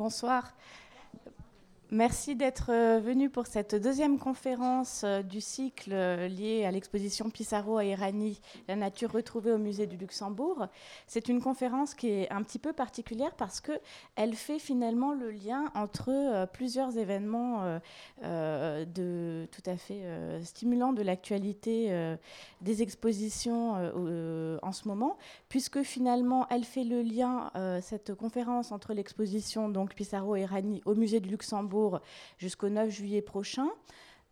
Bonsoir. Merci d'être euh, venu pour cette deuxième conférence euh, du cycle euh, lié à l'exposition Pissarro à Irani, la nature retrouvée au musée du Luxembourg. C'est une conférence qui est un petit peu particulière parce que elle fait finalement le lien entre plusieurs événements de, tout à fait stimulants de l'actualité des expositions en ce moment, puisque finalement elle fait le lien, cette conférence, entre l'exposition donc Pissarro et Irani au musée du Luxembourg jusqu'au 9 juillet prochain.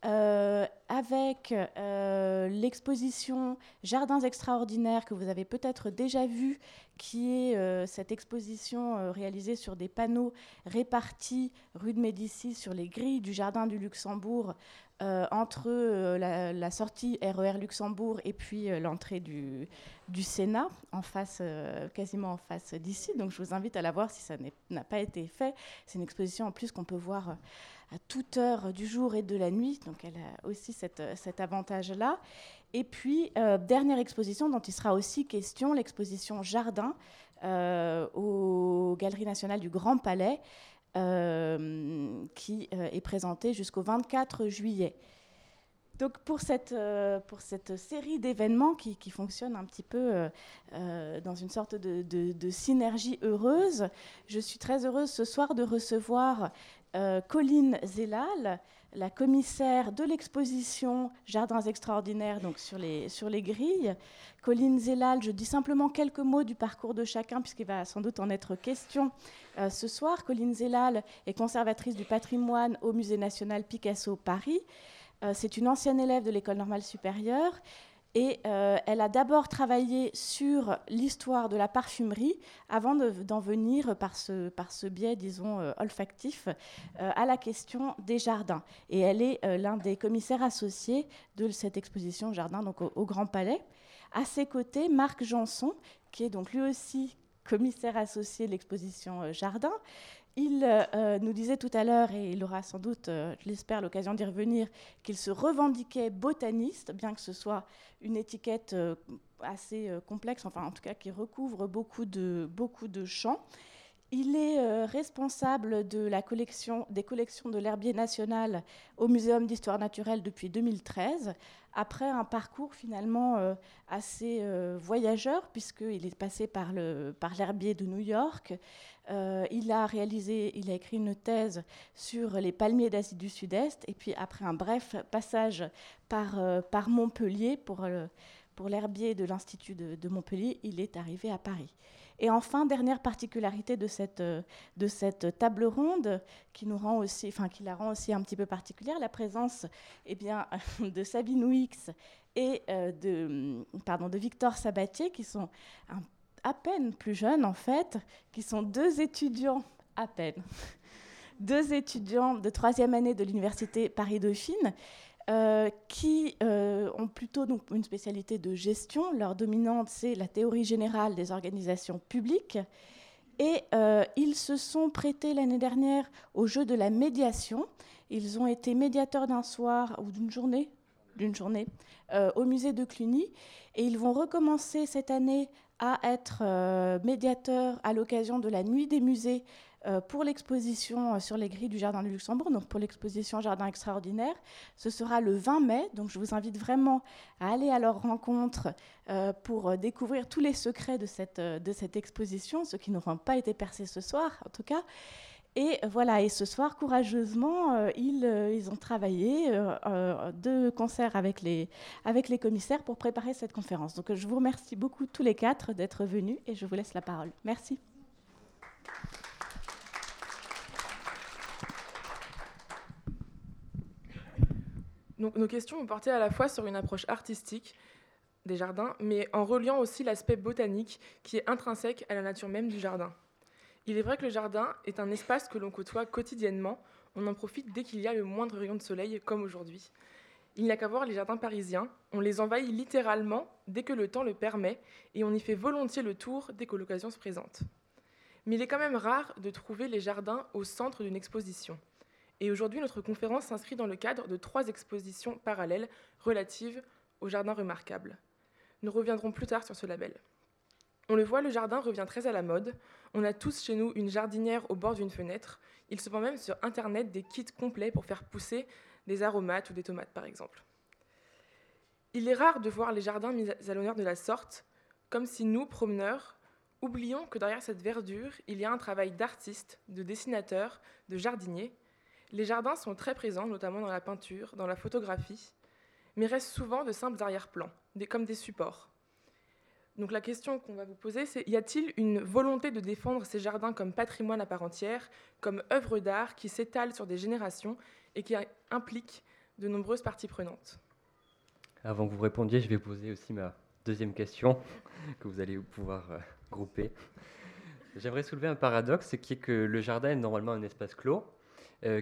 Euh, avec euh, l'exposition Jardins extraordinaires que vous avez peut-être déjà vue, qui est euh, cette exposition réalisée sur des panneaux répartis rue de Médicis sur les grilles du Jardin du Luxembourg, entre la, sortie RER e Luxembourg et puis l'entrée du, Sénat, en face, quasiment en face d'ici. Donc je vous invite à la voir si ça n'a pas été fait. C'est une exposition en plus qu'on peut voir à toute heure du jour et de la nuit, donc elle a aussi cet avantage-là. Et puis, euh, dernière exposition dont il sera aussi question, l'exposition Jardin euh, aux Galeries nationales du Grand Palais, euh, qui est présentée jusqu'au 24 juillet. Donc pour cette, pour cette série d'événements qui, qui, fonctionne un petit peu dans une sorte de, de, de, synergie heureuse, je suis très heureuse ce soir de recevoir euh, Colline Zellal, la commissaire de l'exposition Jardins extraordinaires, donc sur les, sur les grilles. Colline Zellal, je dis simplement quelques mots du parcours de chacun, puisqu'il va sans doute en être question euh, ce soir. Colline Zellal est conservatrice du patrimoine au Musée national Picasso Paris. Euh, c'est une ancienne élève de l'école normale supérieure. Et euh, elle a d'abord travaillé sur l'histoire de la parfumerie avant d'en venir par ce, par ce biais, disons, euh, olfactif, euh, à la question des jardins. Et elle est l'un des commissaires associés de cette exposition Jardin, donc au, Grand Palais. À ses côtés, Marc Janson, qui est donc lui aussi commissaire associé de l'exposition Jardin, il euh, nous disait tout à l'heure, et il aura sans doute, euh, je l'espère, l'occasion d'y revenir, qu'il se revendiquait botaniste, bien que ce soit une étiquette euh, assez complexe, enfin en tout cas qui recouvre beaucoup de, beaucoup de champs. Il est responsable des collections de l'herbier national au Muséum d'histoire naturelle depuis 2013, après un parcours finalement assez voyageur, puisqu'il est passé par l'herbier par de New York, euh, il a réalisé, il a écrit une thèse sur les palmiers d'Asie du Sud-Est, et puis après un bref passage par, euh, par Montpellier pour, euh, pour l'herbier de l'Institut de, Montpellier, il est arrivé à Paris. Et enfin, dernière particularité de cette, de cette table ronde qui, nous rend aussi, enfin, qui la rend aussi un petit peu particulière, la présence eh bien, de Sabine Wix et de, pardon, de Victor Sabatier, qui sont à peine plus jeunes, en fait, qui sont deux étudiants, à peine, deux étudiants de troisième année de l'université Paris-Dauphine, euh, qui euh, ont plutôt donc, une spécialité de gestion. Leur dominante, c'est la théorie générale des organisations publiques. Et euh, ils se sont prêtés l'année dernière au jeu de la médiation. Ils ont été médiateurs d'un soir ou d'une journée, d'une journée au musée de Cluny. Et ils vont recommencer cette année à être euh, médiateur à l'occasion de la Nuit des musées pour l'exposition euh, sur les grilles du Jardin du Luxembourg, donc pour l'exposition Jardin extraordinaire. Ce sera le 20 mai, donc je vous invite vraiment à aller à leur rencontre pour découvrir tous les secrets de cette, exposition, ceux qui n'auront pas été percés ce soir en tout cas. Et voilà, et ce soir, courageusement, euh, ils, euh, ont travaillé euh, de concert avec les, avec les commissaires pour préparer cette conférence. Donc je vous remercie beaucoup tous les quatre d'être venus et je vous laisse la parole. Merci. Nos questions ont porté à la fois sur une approche artistique des jardins, mais en reliant aussi l'aspect botanique qui est intrinsèque à la nature même du jardin. Il est vrai que le jardin est un espace que l'on côtoie quotidiennement. On en profite dès qu'il y a le moindre rayon de soleil, comme aujourd'hui. Il n'y a qu'à voir les jardins parisiens. On les envahit littéralement dès que le temps le permet, et on y fait volontiers le tour dès que l'occasion se présente. Mais il est quand même rare de trouver les jardins au centre d'une exposition. Et aujourd'hui, notre conférence s'inscrit dans le cadre de trois expositions parallèles relatives aux jardins remarquables. Nous reviendrons plus tard sur ce label. On le voit, le jardin revient très à la mode. On a tous chez nous une jardinière au bord d'une fenêtre. Il se vend même sur Internet des kits complets pour faire pousser des aromates ou des tomates, par exemple. Il est rare de voir les jardins mis à l'honneur de la sorte, comme si nous, promeneurs, oublions que derrière cette verdure, il y a un travail d'artiste, de dessinateur, de jardinier. Les jardins sont très présents, notamment dans la peinture, dans la photographie, mais restent souvent de simples arrière-plans, comme des supports. Donc la question qu'on va vous poser, c'est y a-t-il une volonté de défendre ces jardins comme patrimoine à part entière, comme œuvre d'art qui s'étale sur des générations et qui implique de nombreuses parties prenantes? Avant que vous répondiez, je vais poser aussi ma deuxième question que vous allez pouvoir euh, grouper. J'aimerais soulever un paradoxe, qui est que le jardin est normalement un espace clos,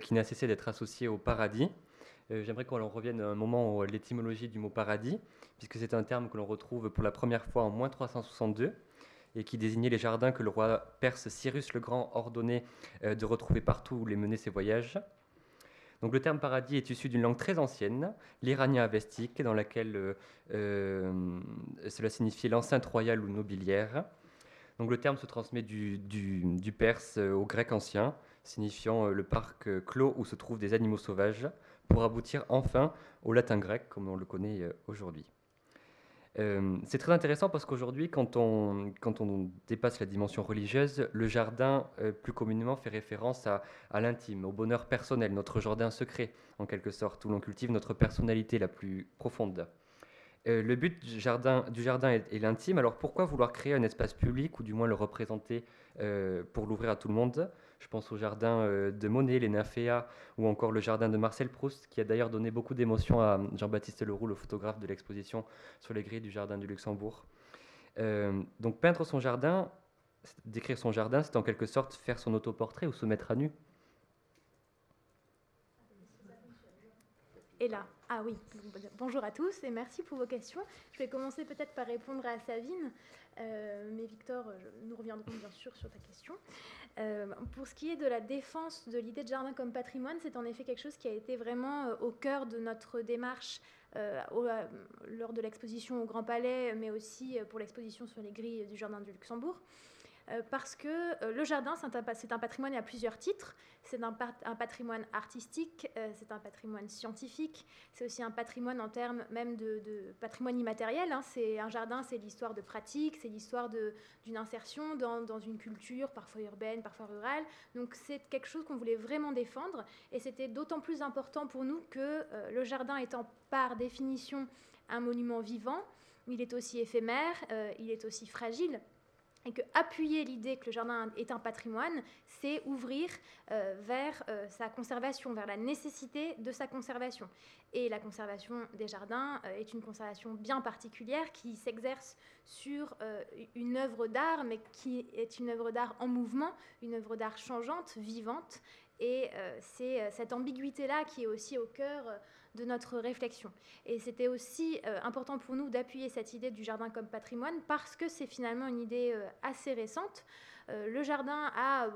qui n'a cessé d'être associé au paradis. Euh, j'aimerais qu'on en revienne un moment à l'étymologie du mot paradis puisque c'est un terme que l'on retrouve pour la première fois en moins 362 et qui désignait les jardins que le roi perse Cyrus le Grand ordonnait euh, de retrouver partout où les menait ses voyages. Donc le terme paradis est issu d'une langue très ancienne, l'iranien avestique, dans laquelle euh, euh, cela signifiait l'enceinte royale ou nobiliaire. Donc le terme se transmet du perse au grec ancien, signifiant le parc clos où se trouvent des animaux sauvages, pour aboutir enfin au latin grec comme on le connaît aujourd'hui. Euh, c'est très intéressant parce qu'aujourd'hui, quand on, dépasse la dimension religieuse, le jardin, euh, plus communément, fait référence à, l'intime, au bonheur personnel, notre jardin secret, en quelque sorte, où l'on cultive notre personnalité la plus profonde. Euh, le but du jardin, est l'intime, alors pourquoi vouloir créer un espace public, ou du moins le représenter pour l'ouvrir à tout le monde? Je pense au jardin euh, de Monet, les Nymphéas, ou encore le jardin de Marcel Proust, qui a d'ailleurs donné beaucoup d'émotion à Jean-Baptiste Leroux, le photographe de l'exposition sur les grilles du jardin du Luxembourg. Euh, donc peindre son jardin, décrire son jardin, c'est en quelque sorte faire son autoportrait ou se mettre à nu. Et là, ah oui, bonjour à tous et merci pour vos questions. Je vais commencer peut-être par répondre à Savine, euh, mais Victor, nous reviendrons bien sûr sur ta question. Euh, pour ce qui est de la défense de l'idée de jardin comme patrimoine, c'est en effet quelque chose qui a été vraiment euh, au cœur de notre démarche lors de l'exposition au Grand Palais, mais aussi pour l'exposition sur les grilles du Jardin du Luxembourg. Euh, parce que euh, le jardin, c'est un, patrimoine à plusieurs titres. C'est un, patrimoine artistique, euh, c'est un patrimoine scientifique, c'est aussi un patrimoine en termes même de, patrimoine immatériel. Hein. C'est un jardin, c'est l'histoire de pratique, c'est l'histoire d'une insertion dans, une culture, parfois urbaine, parfois rurale. Donc c'est quelque chose qu'on voulait vraiment défendre, et c'était d'autant plus important pour nous que le jardin étant par définition un monument vivant, il est aussi éphémère, il est aussi fragile et que appuyer l'idée que le jardin est un patrimoine, c'est ouvrir euh, vers euh, sa conservation, vers la nécessité de sa conservation. Et la conservation des jardins euh, est une conservation bien particulière qui s'exerce sur une œuvre d'art, mais qui est une œuvre d'art en mouvement, une œuvre d'art changeante, vivante. Et c'est cette ambiguïté-là qui est aussi au cœur de notre réflexion. Et c'était aussi euh, important pour nous d'appuyer cette idée du jardin comme patrimoine parce que c'est finalement une idée euh, assez récente. Euh, le jardin a,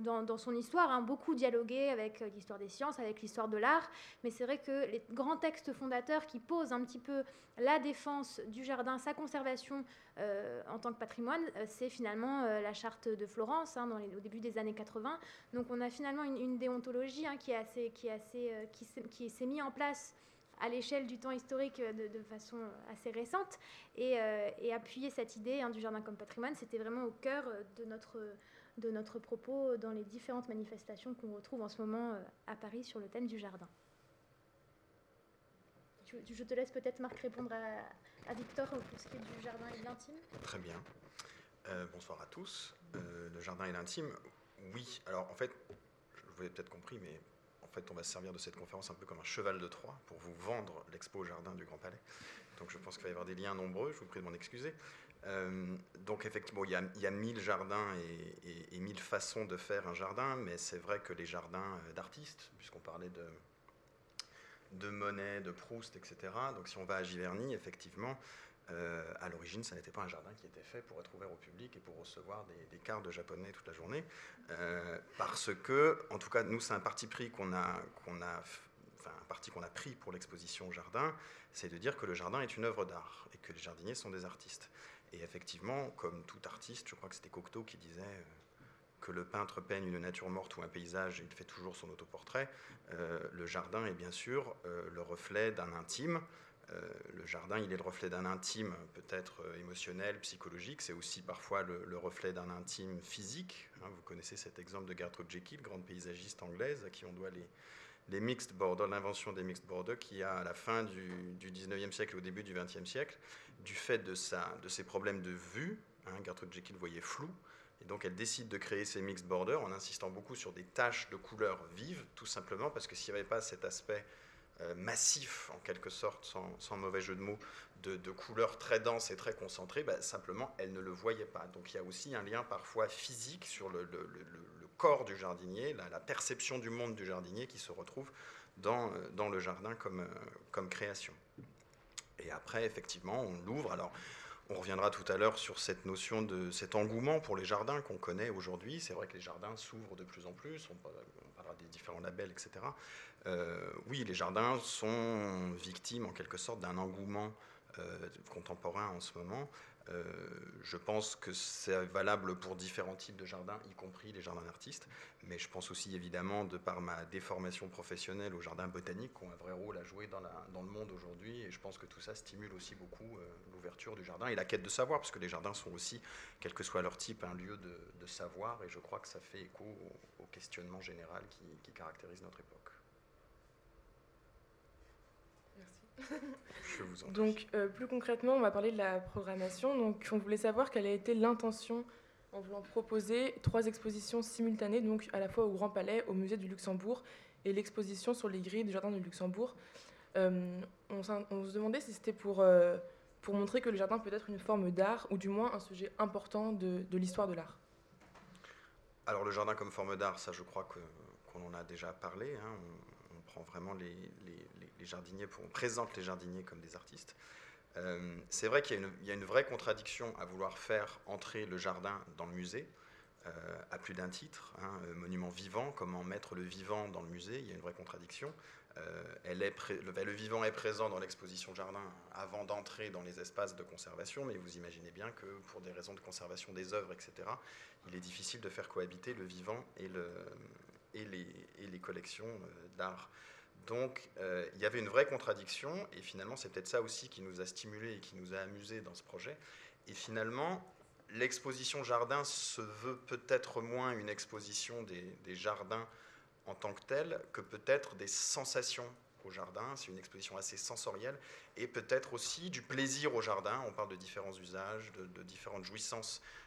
dans, son histoire, hein, beaucoup dialogué avec euh, l'histoire des sciences, avec l'histoire de l'art, mais c'est vrai que les grands textes fondateurs qui posent un petit peu la défense du jardin, sa conservation euh, en tant que patrimoine, c'est finalement la charte de Florence hein, dans au début des années 80. Donc on a finalement une, déontologie hein, qui, qui, qui s'est mise en place à l'échelle du temps historique euh, de, façon euh, assez récente. Euh, et, appuyer cette idée hein, du jardin comme patrimoine, c'était vraiment au cœur de notre, de notre propos dans les différentes manifestations qu'on retrouve en ce moment à Paris sur le thème du jardin. Je, te laisse peut-être, Marc, répondre à, Victor pour ce qui est du jardin et de l'intime. Très bien. bonsoir à tous. le jardin et l'intime, oui. Alors, en fait, je vous l'avez peut-être compris, mais fait, on va se servir de cette conférence un peu comme un cheval de Troie pour vous vendre l'expo au jardin du Grand Palais. Donc je pense qu'il va y avoir des liens nombreux, je vous prie de m'en excuser. Euh, donc effectivement, il y, a, mille jardins et, mille façons de faire un jardin, mais c'est vrai que les jardins euh, d'artistes, puisqu'on parlait de, de Monet, de Proust, etc. Donc si on va à Giverny, effectivement, euh, à l'origine, ça n'était pas un jardin qui était fait pour être ouvert au public et pour recevoir des, des quarts de japonais toute la journée, euh, parce que, en tout cas, nous, c'est un parti pris qu'on a, a, pris pour l'exposition jardin, c'est de dire que le jardin est une œuvre d'art et que les jardiniers sont des artistes. Et effectivement, comme tout artiste, je crois que c'était Cocteau qui disait euh, que le peintre peigne une nature morte ou un paysage, il fait toujours son autoportrait. Le jardin est bien sûr le reflet d'un intime. Le jardin, il est le reflet d'un intime peut-être émotionnel, psychologique. C'est aussi parfois le, reflet d'un intime physique. Hein. vous connaissez cet exemple de Gertrude Jekyll, grande paysagiste anglaise, à qui on doit les, mixed borders, l'invention des mixed borders qui a à la fin du, du 19e siècle, au début du 20e siècle, du fait de, ses problèmes de vue, hein, Gertrude Jekyll voyait flou, et donc elle décide de créer ces mixed borders en insistant beaucoup sur des taches de couleurs vives, tout simplement parce que s'il n'y avait pas cet aspect euh, massif, en quelque sorte, sans, mauvais jeu de mots, de, couleurs très denses et très concentrées, bah, simplement elle ne le voyait pas. Donc il y a aussi un lien parfois physique sur le, corps du jardinier, la, perception du monde du jardinier qui se retrouve dans, euh, le jardin comme, euh, comme création. Et après, effectivement, on l'ouvre. Alors, on reviendra tout à l'heure sur cette notion de cet engouement pour les jardins qu'on connaît aujourd'hui. C'est vrai que les jardins s'ouvrent de plus en plus. On parlera des différents labels, etc. Euh, oui, les jardins sont victimes en quelque sorte d'un engouement contemporain en ce moment. Euh, je pense que c'est valable pour différents types de jardins, y compris les jardins d'artistes, mais je pense aussi évidemment, de par ma déformation professionnelle aux jardins botaniques, qui ont un vrai rôle à jouer dans le monde aujourd'hui, et je pense que tout ça stimule aussi beaucoup euh, l'ouverture du jardin et la quête de savoir, parce que les jardins sont aussi, quel que soit leur type, un lieu de, savoir, et je crois que ça fait écho au, questionnement général qui, qui caractérise notre époque. Donc, euh, plus concrètement, on va parler de la programmation. Donc, on voulait savoir quelle a été l'intention en voulant proposer trois expositions simultanées, donc à la fois au Grand Palais, au Musée du Luxembourg et l'exposition sur les grilles du Jardin du Luxembourg. Euh, on, se demandait si c'était pour, euh, pour montrer que le jardin peut être une forme d'art, ou du moins un sujet important de, l'histoire de l'art. Alors le jardin comme forme d'art, ça je crois qu'on en a déjà parlé. Hein. On, prend vraiment les jardiniers, on présente les jardiniers comme des artistes. Euh, c'est vrai qu'il y, a une vraie contradiction à vouloir faire entrer le jardin dans le musée, euh, à plus d'un titre. Hein, euh, monument vivant, comment mettre le vivant dans le musée, il y a une vraie contradiction. Elle est le, vivant est présent dans l'exposition jardin avant d'entrer dans les espaces de conservation, mais vous imaginez bien que pour des raisons de conservation des œuvres, etc., il est difficile de faire cohabiter le vivant et, le, et, les, collections d'art. Donc euh, il y avait une vraie contradiction, et finalement c'est peut-être ça aussi qui nous a stimulés et qui nous a amusés dans ce projet. Et finalement, l'exposition jardin se veut peut-être moins une exposition des, jardins en tant que telle que peut-être des sensations au jardin. C'est une exposition assez sensorielle et peut-être aussi du plaisir au jardin. On parle de différents usages, de, différentes jouissances euh,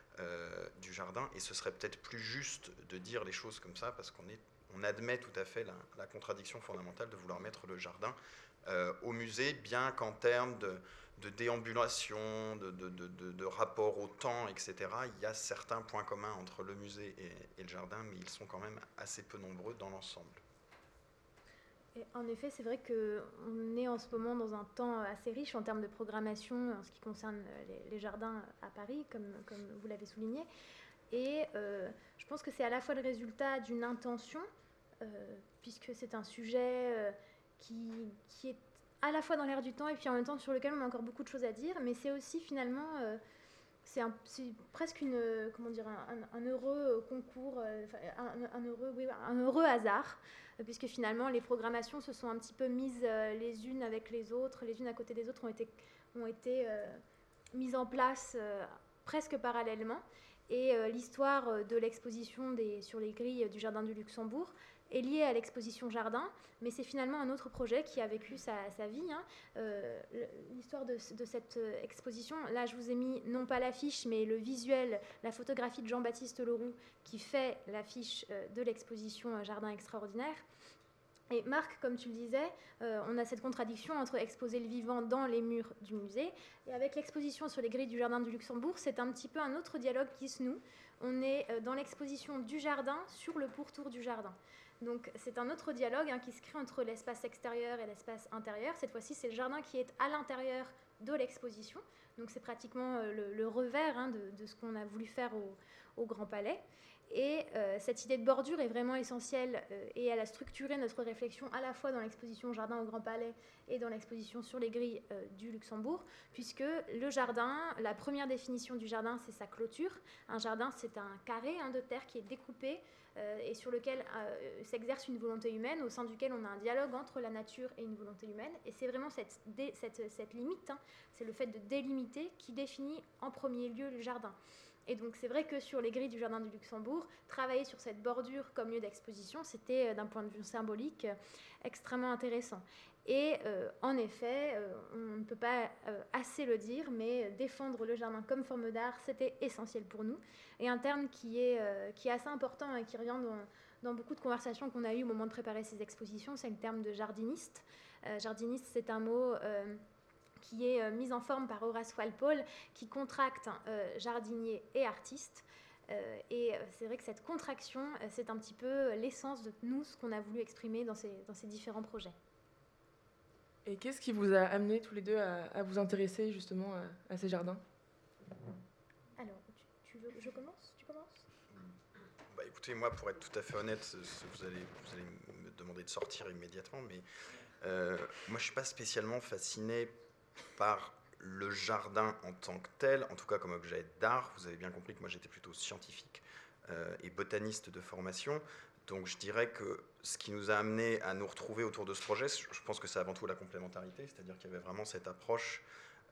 du jardin et ce serait peut-être plus juste de dire les choses comme ça parce qu'on est on admet tout à fait la, contradiction fondamentale de vouloir mettre le jardin euh, au musée, bien qu'en termes de, déambulation, de, rapport au temps, etc., il y a certains points communs entre le musée et, le jardin, mais ils sont quand même assez peu nombreux dans l'ensemble. En effet, c'est vrai qu'on est en ce moment dans un temps assez riche en termes de programmation en ce qui concerne les, jardins à Paris, comme, vous l'avez souligné. Et euh, je pense que c'est à la fois le résultat d'une intention, euh, puisque c'est un sujet euh, qui, qui, est à la fois dans l'air du temps et puis en même temps sur lequel on a encore beaucoup de choses à dire, mais c'est aussi finalement c'est presque une, comment dire, un, heureux concours, un, heureux, oui, un heureux hasard, puisque finalement les programmations se sont un petit peu mises les unes avec les autres, les unes à côté des autres ont été, ont été mises en place presque parallèlement. Et euh, l'histoire euh, de l'exposition sur les grilles du Jardin du Luxembourg est liée à l'exposition Jardin, mais c'est finalement un autre projet qui a vécu sa, vie. Hein. Euh, l'histoire de, cette exposition, là je vous ai mis non pas l'affiche, mais le visuel, la photographie de Jean-Baptiste Leroux qui fait l'affiche de l'exposition Jardin extraordinaire. Et Marc, comme tu le disais, euh, on a cette contradiction entre exposer le vivant dans les murs du musée et avec l'exposition sur les grilles du Jardin du Luxembourg, c'est un petit peu un autre dialogue qui se noue. On est euh, dans l'exposition du jardin sur le pourtour du jardin. Donc c'est un autre dialogue hein, qui se crée entre l'espace extérieur et l'espace intérieur. Cette fois-ci, c'est le jardin qui est à l'intérieur de l'exposition. Donc c'est pratiquement euh, le, revers hein, de, ce qu'on a voulu faire au, Grand Palais. Et cette idée de bordure est vraiment essentielle et elle a structuré notre réflexion à la fois dans l'exposition Jardin au Grand Palais et dans l'exposition sur les grilles du Luxembourg, puisque le jardin, la première définition du jardin, c'est sa clôture. Un jardin, c'est un carré hein, de terre qui est découpé euh, et sur lequel euh, s'exerce une volonté humaine, au sein duquel on a un dialogue entre la nature et une volonté humaine. Et c'est vraiment cette, cette, limite, hein, c'est le fait de délimiter qui définit en premier lieu le jardin. Et donc c'est vrai que sur les grilles du Jardin du Luxembourg, travailler sur cette bordure comme lieu d'exposition, c'était euh, d'un point de vue symbolique extrêmement intéressant. Et en effet, on ne peut pas assez le dire, mais défendre le jardin comme forme d'art, c'était essentiel pour nous et un terme qui est, euh, assez important et qui revient dans, beaucoup de conversations qu'on a eues au moment de préparer ces expositions, c'est le terme de jardiniste. Euh, jardiniste, c'est un mot euh, qui est mis en forme par Horace Walpole, qui contracte jardinier et artiste. et c'est vrai que cette contraction, c'est un petit peu l'essence de nous, ce qu'on a voulu exprimer dans ces différents projets. Et qu'est-ce qui vous a amené tous les deux à, vous intéresser justement à ces jardins? Je commence? Tu commences? Bah, Écoutez, moi, pour être tout à fait honnête, vous allez, vous allez me demander de sortir immédiatement, mais euh, moi, je ne suis pas spécialement fasciné par le jardin en tant que tel, en tout cas comme objet d'art. Vous avez bien compris que moi, j'étais plutôt scientifique euh, et botaniste de formation. Donc je dirais que ce qui nous a amené à nous retrouver autour de ce projet, je pense que c'est avant tout la complémentarité, c'est-à-dire qu'il y avait vraiment cette approche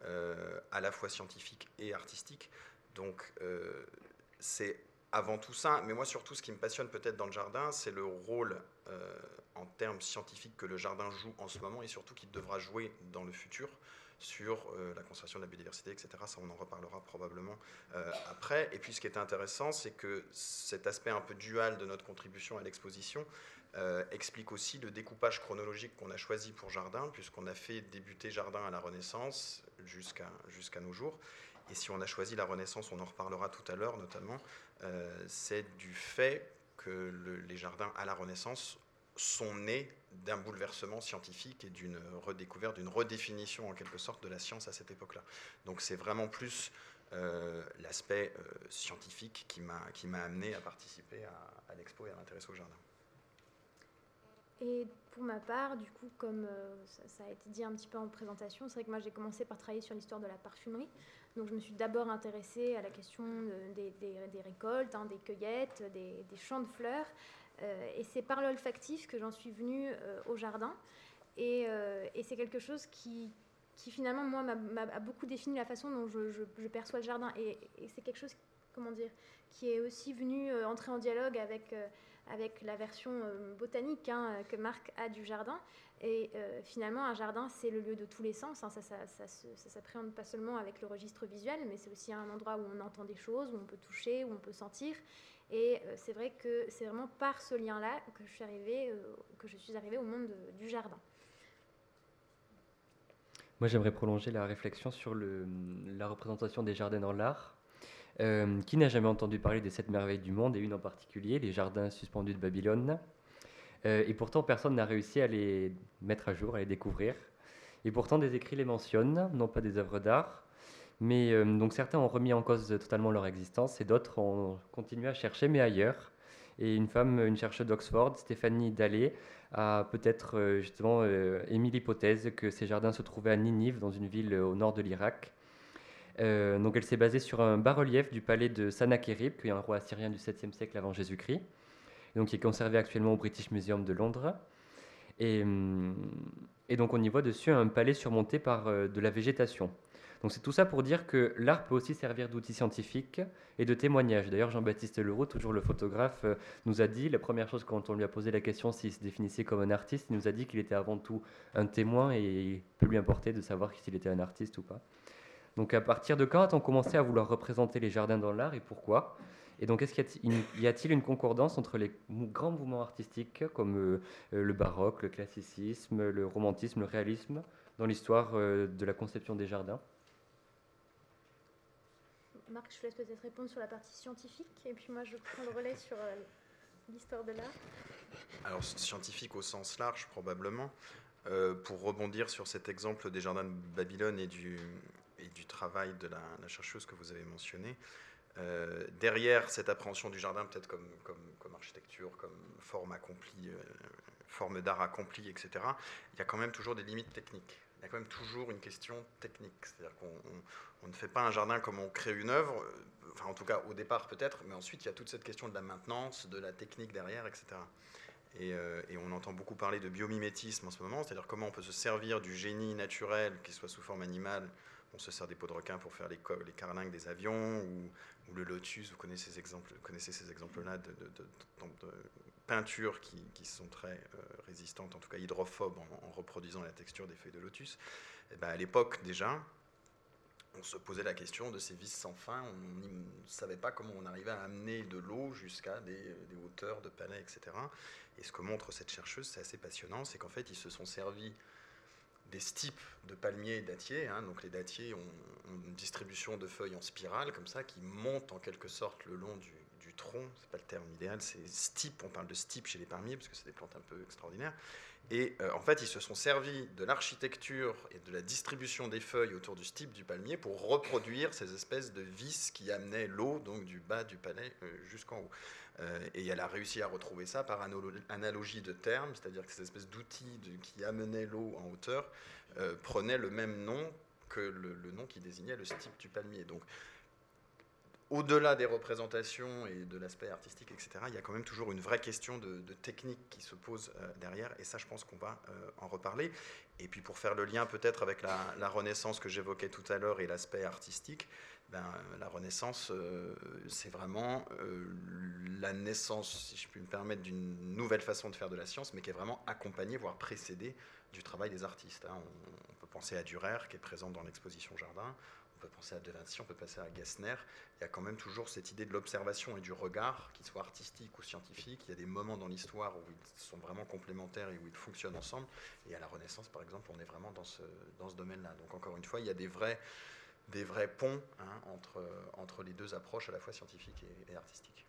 euh, à la fois scientifique et artistique. Donc euh, c'est avant tout ça, mais moi surtout ce qui me passionne peut-être dans le jardin, c'est le rôle euh, en termes scientifiques que le jardin joue en ce moment et surtout qu'il devra jouer dans le futur sur euh, la conservation de la biodiversité, etc. Ça, on en reparlera probablement après. Et puis, ce qui est intéressant, c'est que cet aspect un peu dual de notre contribution à l'exposition explique aussi le découpage chronologique qu'on a choisi pour Jardin, puisqu'on a fait débuter Jardin à la Renaissance jusqu'à nos jours. Et si on a choisi la Renaissance, on en reparlera tout à l'heure notamment, euh, c'est du fait que les jardins à la Renaissance sont nés d'un bouleversement scientifique et d'une redécouverte, d'une redéfinition en quelque sorte de la science à cette époque-là. Donc c'est vraiment plus euh, l'aspect euh, scientifique qui m'a amené à participer à, l'expo et à m'intéresser au jardin. Et pour ma part, du coup, comme ça, a été dit un petit peu en présentation, c'est vrai que moi j'ai commencé par travailler sur l'histoire de la parfumerie. Donc je me suis d'abord intéressée à la question des, récoltes, hein, des cueillettes, des, champs de fleurs. Euh, et c'est par l'olfactif que j'en suis venue euh, au jardin. Euh, et, c'est quelque chose qui, finalement, moi, m'a beaucoup défini la façon dont je, perçois le jardin. Et, c'est quelque chose, comment dire, qui est aussi venu entrer en dialogue avec, la version botanique hein, que Marc a du jardin. Et finalement, un jardin, c'est le lieu de tous les sens. Hein. Ça, ça, s'appréhende pas seulement avec le registre visuel, mais c'est aussi un endroit où on entend des choses, où on peut toucher, où on peut sentir. Et euh, c'est vrai que c'est vraiment par ce lien-là que je suis arrivée, euh, que je suis arrivée au monde du jardin. Moi, j'aimerais prolonger la réflexion sur la représentation des jardins dans l'art. qui n'a jamais entendu parler des sept merveilles du monde, et une en particulier, les jardins suspendus de Babylone euh, et pourtant, personne n'a réussi à les mettre à jour, à les découvrir. Et pourtant, des écrits les mentionnent, non pas des œuvres d'art. Mais euh, donc certains ont remis en cause totalement leur existence et d'autres ont continué à chercher, mais ailleurs. Et une femme, une chercheuse d'Oxford, Stéphanie Dallet, a peut-être euh, justement émis l'hypothèse que ces jardins se trouvaient à Ninive, dans une ville au nord de l'Irak. donc elle s'est basée sur un bas-relief du palais de Sanakérib, qui est un roi assyrien du 7e siècle avant Jésus-Christ donc qui est conservé actuellement au British Museum de Londres. Et, hum, donc on y voit dessus un palais surmonté par euh, de la végétation. Donc c'est tout ça pour dire que l'art peut aussi servir d'outil scientifique et de témoignage. D'ailleurs, Jean-Baptiste Leroux, toujours le photographe, euh, nous a dit, la première chose quand on lui a posé la question s'il se définissait comme un artiste, il nous a dit qu'il était avant tout un témoin et il peut lui importer de savoir s'il était un artiste ou pas. Donc à partir de quand a-t-on commencé à vouloir représenter les jardins dans l'art et pourquoi? Et donc, est-ce qu'il y a-t-il une concordance entre les grands mouvements artistiques comme euh, euh, le baroque, le classicisme, le romantisme, le réalisme dans l'histoire de la conception des jardins? Marc, je te laisse peut-être répondre sur la partie scientifique, et puis moi je prends le relais sur l'histoire de l'art. Alors, scientifique au sens large, probablement. pour rebondir sur cet exemple des jardins de Babylone et du, et du travail de la, chercheuse que vous avez mentionné, derrière cette appréhension du jardin, peut-être comme, comme, comme, architecture, comme forme accomplie, forme d'art accomplie, etc., il y a quand même toujours des limites techniques. Il y a quand même toujours une question technique. C'est-à-dire qu'on ne fait pas un jardin comme on crée une œuvre, enfin en tout cas au départ peut-être, mais ensuite il y a toute cette question de la maintenance, de la technique derrière, etc. Euh, et, on entend beaucoup parler de biomimétisme en ce moment, c'est-à-dire comment on peut se servir du génie naturel, qu'il soit sous forme animale. On se sert des peaux de requin pour faire les, les carlingues des avions, ou, le lotus, vous connaissez ces exemples, connaissez ces exemples-là de, peintures qui, sont très euh, résistantes, en tout cas hydrophobes, en, reproduisant la texture des feuilles de lotus. Et eh ben à l'époque déjà, on se posait la question de ces vis sans fin. On ne savait pas comment on arrivait à amener de l'eau jusqu'à des, hauteurs de palais, etc. Et ce que montre cette chercheuse, c'est assez passionnant, c'est qu'en fait, ils se sont servis des stipes de palmiers et dattiers. Hein. donc les dattiers ont, une distribution de feuilles en spirale, comme ça, qui montent en quelque sorte le long du tronc. C'est pas le terme idéal, c'est stipe. On parle de stipe chez les palmiers, parce que c'est des plantes un peu extraordinaires. Et euh, en fait, ils se sont servis de l'architecture et de la distribution des feuilles autour du stipe du palmier pour reproduire ces espèces de vis qui amenaient l'eau donc du bas du palais euh, jusqu'en haut. Euh, et elle a réussi à retrouver ça par analogie de termes, c'est-à-dire que ces espèces d'outils qui amenaient l'eau en hauteur prenaient le même nom que le, le, nom qui désignait le stipe du palmier. Donc au-delà des représentations et de l'aspect artistique, etc., il y a quand même toujours une vraie question de, technique qui se pose euh, derrière, et ça, je pense qu'on va euh, en reparler. Et puis, pour faire le lien peut-être avec la, Renaissance que j'évoquais tout à l'heure et l'aspect artistique, ben, la Renaissance, euh, c'est vraiment la naissance, si je puis me permettre, d'une nouvelle façon de faire de la science, mais qui est vraiment accompagnée, voire précédée du travail des artistes. Hein. On, on, peut penser à Durer, qui est présent dans l'exposition Jardin on peut penser à De Vinci, on peut passer à Gessner, il y a quand même toujours cette idée de l'observation et du regard, qu'il soit artistique ou scientifique. Il y a des moments dans l'histoire où ils sont vraiment complémentaires et où ils fonctionnent ensemble. Et à la Renaissance, par exemple, on est vraiment dans ce, dans ce domaine-là. Donc encore une fois, il y a des vrais, des vrais ponts hein, entre, entre les deux approches, à la fois scientifiques et, et artistiques.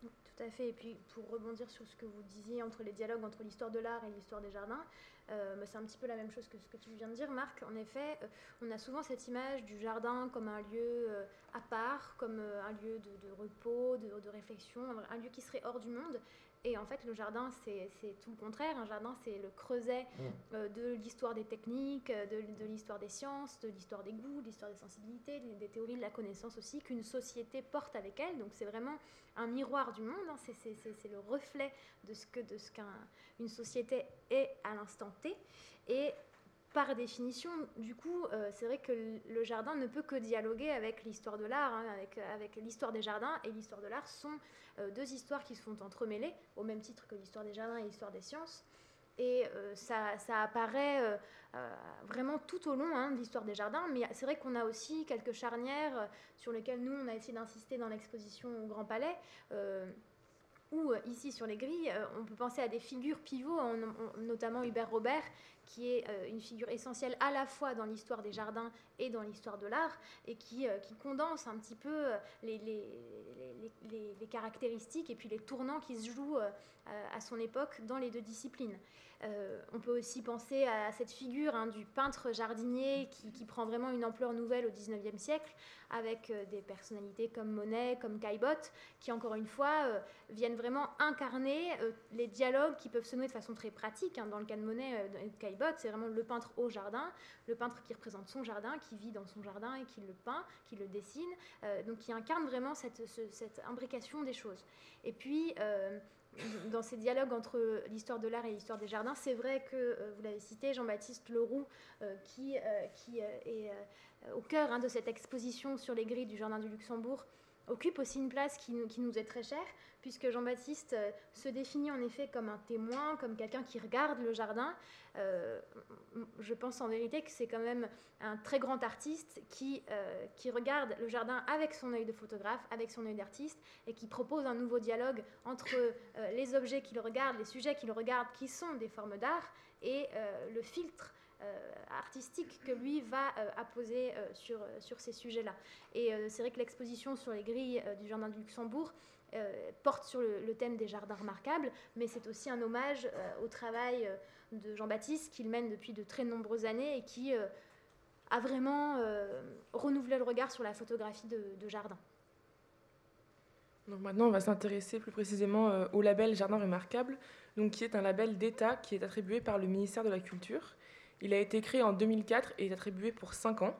Tout à fait. Et puis, pour rebondir sur ce que vous disiez entre les dialogues entre l'histoire de l'art et l'histoire des jardins, euh, bah, c'est un petit peu la même chose que ce que tu viens de dire, Marc. En effet, euh, on a souvent cette image du jardin comme un lieu euh, à part, comme un lieu de, repos, de, de, réflexion, un lieu qui serait hors du monde. Et en fait, le jardin, c'est tout le contraire. Un jardin, c'est le creuset mmh. euh, de l'histoire des techniques, euh, de, l'histoire des sciences, de l'histoire des goûts, de l'histoire des sensibilités, des, théories de la connaissance aussi, qu'une société porte avec elle. Donc c'est vraiment un miroir du monde. Hein. C'est le reflet de ce que de ce qu'une société est à l'instant T. Et par définition, du coup, euh, c'est vrai que le jardin ne peut que dialoguer avec l'histoire de l'art, hein, avec, l'histoire des jardins et l'histoire de l'art sont euh, deux histoires qui se font entremêler, au même titre que l'histoire des jardins et l'histoire des sciences. Et euh, ça, ça, apparaît vraiment tout au long hein, de l'histoire des jardins, mais c'est vrai qu'on a aussi quelques charnières sur lesquelles nous, on a essayé d'insister dans l'exposition au Grand Palais ou ici sur les grilles, on peut penser à des figures pivots, notamment Hubert Robert, qui est euh, une figure essentielle à la fois dans l'histoire des jardins et dans l'histoire de l'art, et qui, euh, qui, condense un petit peu euh, les, les, les, caractéristiques et puis les tournants qui se jouent à son époque dans les deux disciplines. on peut aussi penser à cette figure hein, du peintre jardinier qui, qui, prend vraiment une ampleur nouvelle au XIXe siècle, avec des personnalités comme Monet, comme Caillebotte, qui encore une fois viennent vraiment incarner les dialogues qui peuvent se nouer de façon très pratique. Hein, dans le cas de Monet et C'est vraiment le peintre au jardin, le peintre qui représente son jardin, qui vit dans son jardin et qui le peint, qui le dessine, euh, donc qui incarne vraiment cette, imbrication des choses. Et puis, euh, dans ces dialogues entre l'histoire de l'art et l'histoire des jardins, c'est vrai que, euh, vous l'avez cité, Jean-Baptiste Leroux, qui, qui est au cœur hein, de cette exposition sur les grilles du Jardin du Luxembourg, occupe aussi une place qui, nous est très chère, puisque Jean-Baptiste euh, se définit en effet comme un témoin, comme quelqu'un qui regarde le jardin. Euh, je pense en vérité que c'est quand même un très grand artiste qui, euh, qui regarde le jardin avec son œil de photographe, avec son œil d'artiste, et qui propose un nouveau dialogue entre les objets qu'il regarde, les sujets qu'il regarde, qui sont des formes d'art, et le filtre artistique que lui va apposer sur, sur ces sujets-là. Et c'est vrai que l'exposition sur les grilles du Jardin du Luxembourg euh, porte sur le, thème des jardins remarquables, mais c'est aussi un hommage euh, au travail euh, de Jean-Baptiste qu'il mène depuis de très nombreuses années et qui a vraiment renouvelé le regard sur la photographie de, jardin. Donc maintenant, on va s'intéresser plus précisément euh, au label Jardin Remarquable, donc qui est un label d'État qui est attribué par le ministère de la Culture. Il a été créé en 2004 et est attribué pour 5 ans.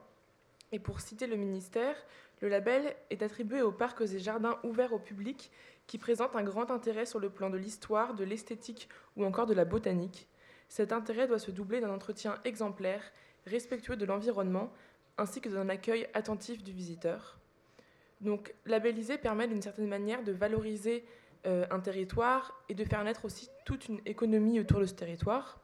Et pour citer le ministère, le label est attribué aux parcs et jardins ouverts au public qui présentent un grand intérêt sur le plan de l'histoire, de l'esthétique ou encore de la botanique. Cet intérêt doit se doubler d'un entretien exemplaire, respectueux de l'environnement, ainsi que d'un accueil attentif du visiteur. Donc labelliser permet d'une certaine manière de valoriser euh, un territoire et de faire naître aussi toute une économie autour de ce territoire.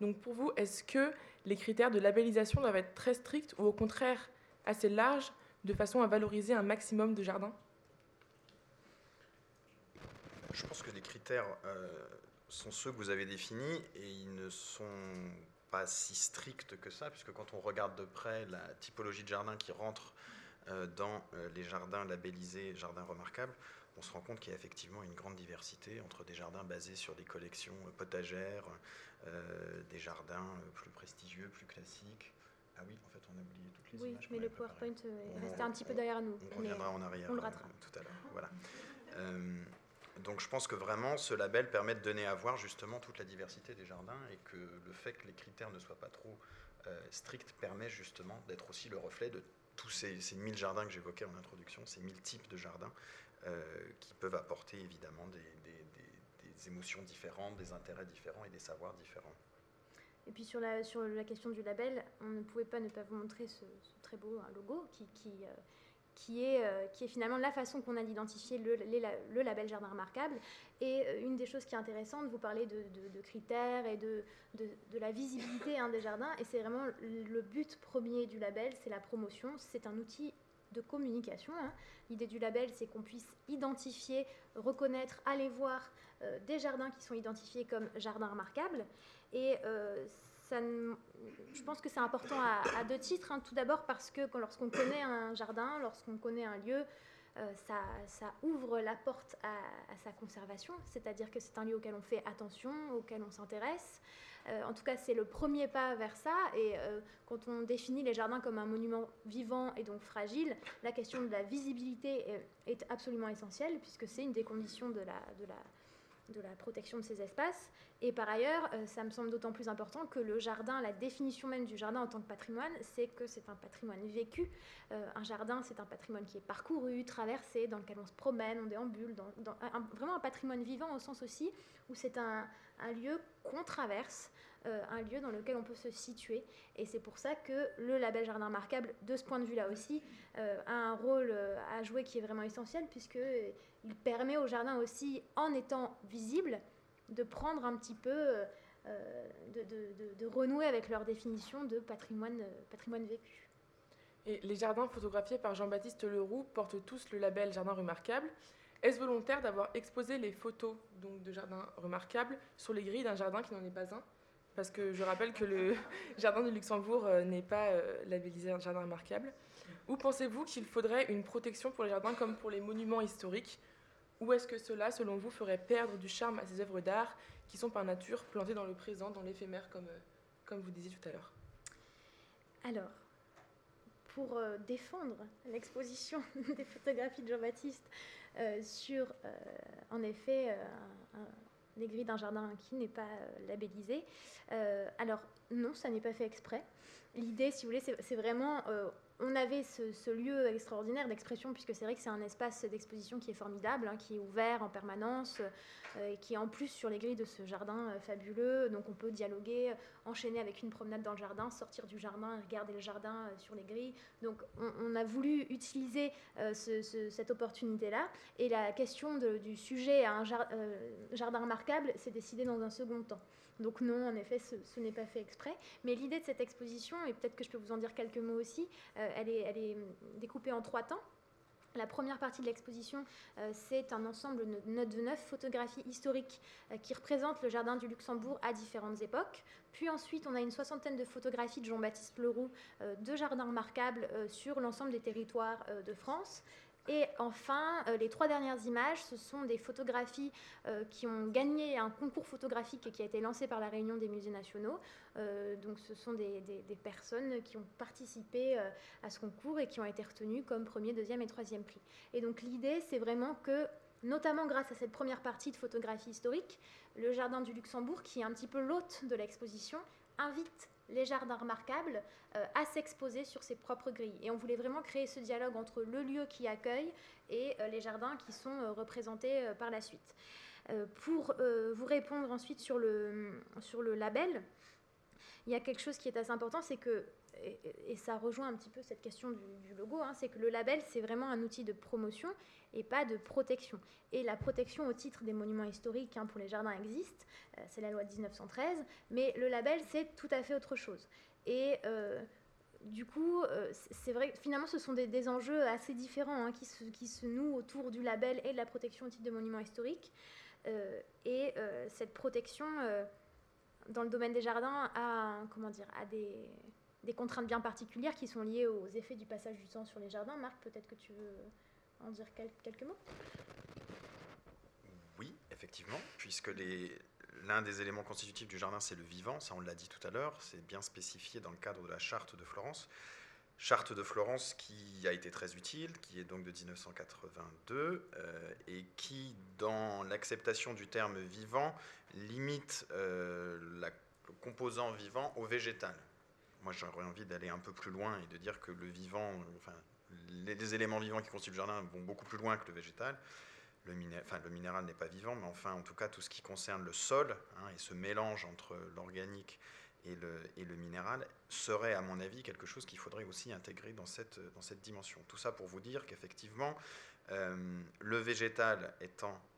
Donc pour vous, est-ce que les critères de labellisation doivent être très stricts ou au contraire assez larges de façon à valoriser un maximum de jardins? Je pense que les critères euh, sont ceux que vous avez définis et ils ne sont pas si stricts que ça, puisque quand on regarde de près la typologie de jardin qui rentre euh, dans euh, les jardins labellisés jardins remarquables, on se rend compte qu'il y a effectivement une grande diversité entre des jardins basés sur des collections potagères, des jardins plus prestigieux, plus classiques. Ah oui, en fait, on a oublié toutes les oui, images. mais le PowerPoint est resté un petit peu derrière nous. On reviendra en arrière on le rattrape. tout à l'heure. Voilà. donc je pense que vraiment ce label permet de donner à voir justement toute la diversité des jardins et que le fait que les critères ne soient pas trop stricts permet justement d'être aussi le reflet de tous ces, ces 1000 jardins que j'évoquais en introduction, ces 1000 types de jardins euh, qui peuvent apporter évidemment des, émotions différentes, des intérêts différents et des savoirs différents. Et puis sur la, sur la question du label, on ne pouvait pas ne pas vous montrer ce, très beau logo qui, qui, euh, qui est, euh, qui est finalement la façon qu'on a d'identifier le, le, label Jardin Remarquable. Et euh, une des choses qui est intéressante, vous parlez de, de, critères et de, de la visibilité hein, des jardins, et c'est vraiment le but premier du label, c'est la promotion. C'est un outil de communication. Hein. L'idée du label, c'est qu'on puisse identifier, reconnaître, aller voir euh, des jardins qui sont identifiés comme jardins remarquables. Et je pense que c'est important à, deux titres. Hein. Tout d'abord parce que lorsqu'on connaît un jardin, lorsqu'on connaît un lieu, euh, ça, ouvre la porte à, sa conservation, c'est-à-dire que c'est un lieu auquel on fait attention, auquel on s'intéresse. Euh, en tout cas, c'est le premier pas vers ça. Et euh, quand on définit les jardins comme un monument vivant et donc fragile, la question de la visibilité est, absolument essentielle, puisque c'est une des conditions de la, de la de la protection de ces espaces. Et par ailleurs, euh, ça me semble d'autant plus important que le jardin, la définition même du jardin en tant que patrimoine, c'est que c'est un patrimoine vécu. Un jardin, c'est un patrimoine qui est parcouru, traversé, dans lequel on se promène, on déambule, vraiment un patrimoine vivant au sens aussi où c'est un, un, lieu qu'on traverse, euh, un lieu dans lequel on peut se situer. Et c'est pour ça que le label Jardin Remarquable, de ce point de vue-là aussi, a un rôle à jouer qui est vraiment essentiel, puisque il permet au jardin aussi, en étant visible, de prendre un petit peu, euh, euh, de, renouer avec leur définition de patrimoine, euh, patrimoine vécu. Et les jardins photographiés par Jean-Baptiste Leroux portent tous le label Jardin remarquable. Est-ce volontaire d'avoir exposé les photos donc, de jardins remarquables sur les grilles d'un jardin qui n'en est pas un? Parce que je rappelle que le jardin de Luxembourg n'est pas labellisé un jardin remarquable. Ou pensez-vous qu'il faudrait une protection pour les jardins comme pour les monuments historiques? Ou est-ce que cela, selon vous, ferait perdre du charme à ces œuvres d'art qui sont par nature plantées dans le présent, dans l'éphémère, comme, euh, comme vous disiez tout à l'heure? Alors, pour euh, défendre l'exposition des photographies de Jean-Baptiste euh, sur, en effet, les grilles d'un jardin qui n'est pas labellisé, alors non, ça n'est pas fait exprès. L'idée, si vous voulez, c'est vraiment on avait ce, lieu extraordinaire d'expression, puisque c'est vrai que c'est un espace d'exposition qui est formidable, hein, qui est ouvert en permanence, euh, et qui est en plus sur les grilles de ce jardin euh, fabuleux. Donc on peut dialoguer, enchaîner avec une promenade dans le jardin, sortir du jardin, regarder le jardin euh, sur les grilles. Donc on, a voulu utiliser cette opportunité-là. Et la question du sujet à un jardin remarquable s'est décidée dans un second temps. Donc non, en effet, ce, n'est pas fait exprès. Mais l'idée de cette exposition, et peut-être que je peux vous en dire quelques mots aussi, euh, elle, est, découpée en trois temps. La première partie de l'exposition, euh, c'est un ensemble de neuf photographies historiques euh, qui représentent le jardin du Luxembourg à différentes époques. Puis ensuite, on a une soixantaine de photographies de Jean-Baptiste Leroux de jardins remarquables sur l'ensemble des territoires de France Et enfin, les trois dernières images, ce sont des photographies qui ont gagné un concours photographique qui a été lancé par la Réunion des musées nationaux. donc ce sont des, des, personnes qui ont participé à ce concours et qui ont été retenues comme premier, deuxième et troisième prix. Et donc l'idée, c'est vraiment que notamment grâce à cette première partie de photographie historique, le Jardin du Luxembourg, qui est un petit peu l'hôte de l'exposition, invite les jardins remarquables euh, à s'exposer sur ses propres grilles. Et on voulait vraiment créer ce dialogue entre le lieu qui accueille et euh, les jardins qui sont euh, représentés par la suite. pour vous répondre ensuite sur le, sur le label, il y a quelque chose qui est assez important, c'est que et, ça rejoint un petit peu cette question du, logo, hein, c'est que le label, c'est vraiment un outil de promotion et pas de protection. Et la protection au titre des monuments historiques hein, pour les jardins existe, euh, c'est la loi de 1913, mais le label, c'est tout à fait autre chose. Et euh, du coup, euh, c'est vrai finalement, ce sont des, enjeux assez différents hein, qui, se, nouent autour du label et de la protection au titre des monuments historiques. et cette protection, dans le domaine des jardins, a, comment dire, a des des contraintes bien particulières qui sont liées aux effets du passage du temps sur les jardins. Marc, peut-être que tu veux en dire quelques mots? Oui, effectivement, puisque l'un des éléments constitutifs du jardin, c'est le vivant, ça on l'a dit tout à l'heure, c'est bien spécifié dans le cadre de la charte de Florence. Charte de Florence qui a été très utile, qui est donc de 1982, euh, et qui, dans l'acceptation du terme vivant, limite euh, le composant vivant au végétal moi j'aurais envie d'aller un peu plus loin et de dire que le vivant, enfin, les, éléments vivants qui constituent le jardin vont beaucoup plus loin que le végétal. Le, enfin, le minéral n'est pas vivant, mais enfin, en tout cas, tout ce qui concerne le sol hein, et ce mélange entre l'organique et le, et le, minéral serait, à mon avis, quelque chose qu'il faudrait aussi intégrer dans cette, dans cette dimension. Tout ça pour vous dire qu'effectivement, euh, le végétal étant euh,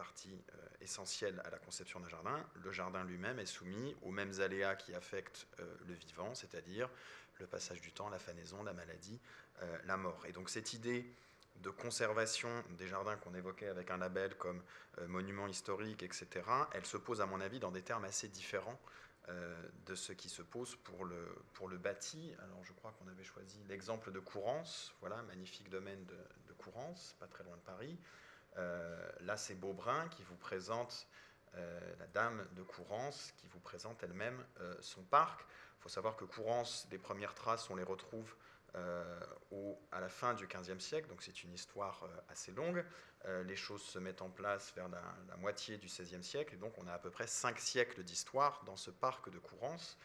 partie euh, essentielle à la conception d'un jardin. Le jardin lui-même est soumis aux mêmes aléas qui affectent euh, le vivant, c'est-à-dire le passage du temps, la fanaison, la maladie, euh, la mort. Et donc cette idée de conservation des jardins qu'on évoquait avec un label comme monument historique, etc., elle se pose à mon avis dans des termes assez différents de ce qui se pose pour le, pour le bâti. Alors je crois qu'on avait choisi l'exemple de Courance, voilà, magnifique domaine de, de Courance, pas très loin de Paris. Euh, là, c'est Beaubrun qui vous présente euh, la dame de Courance, qui vous présente elle-même euh, son parc. Il faut savoir que Courance, les premières traces, on les retrouve au, à la fin du XVe siècle, donc c'est une histoire assez longue. les choses se mettent en place vers la, la, moitié du XVIe siècle, et donc on a à peu près cinq siècles d'histoire dans ce parc de Courance.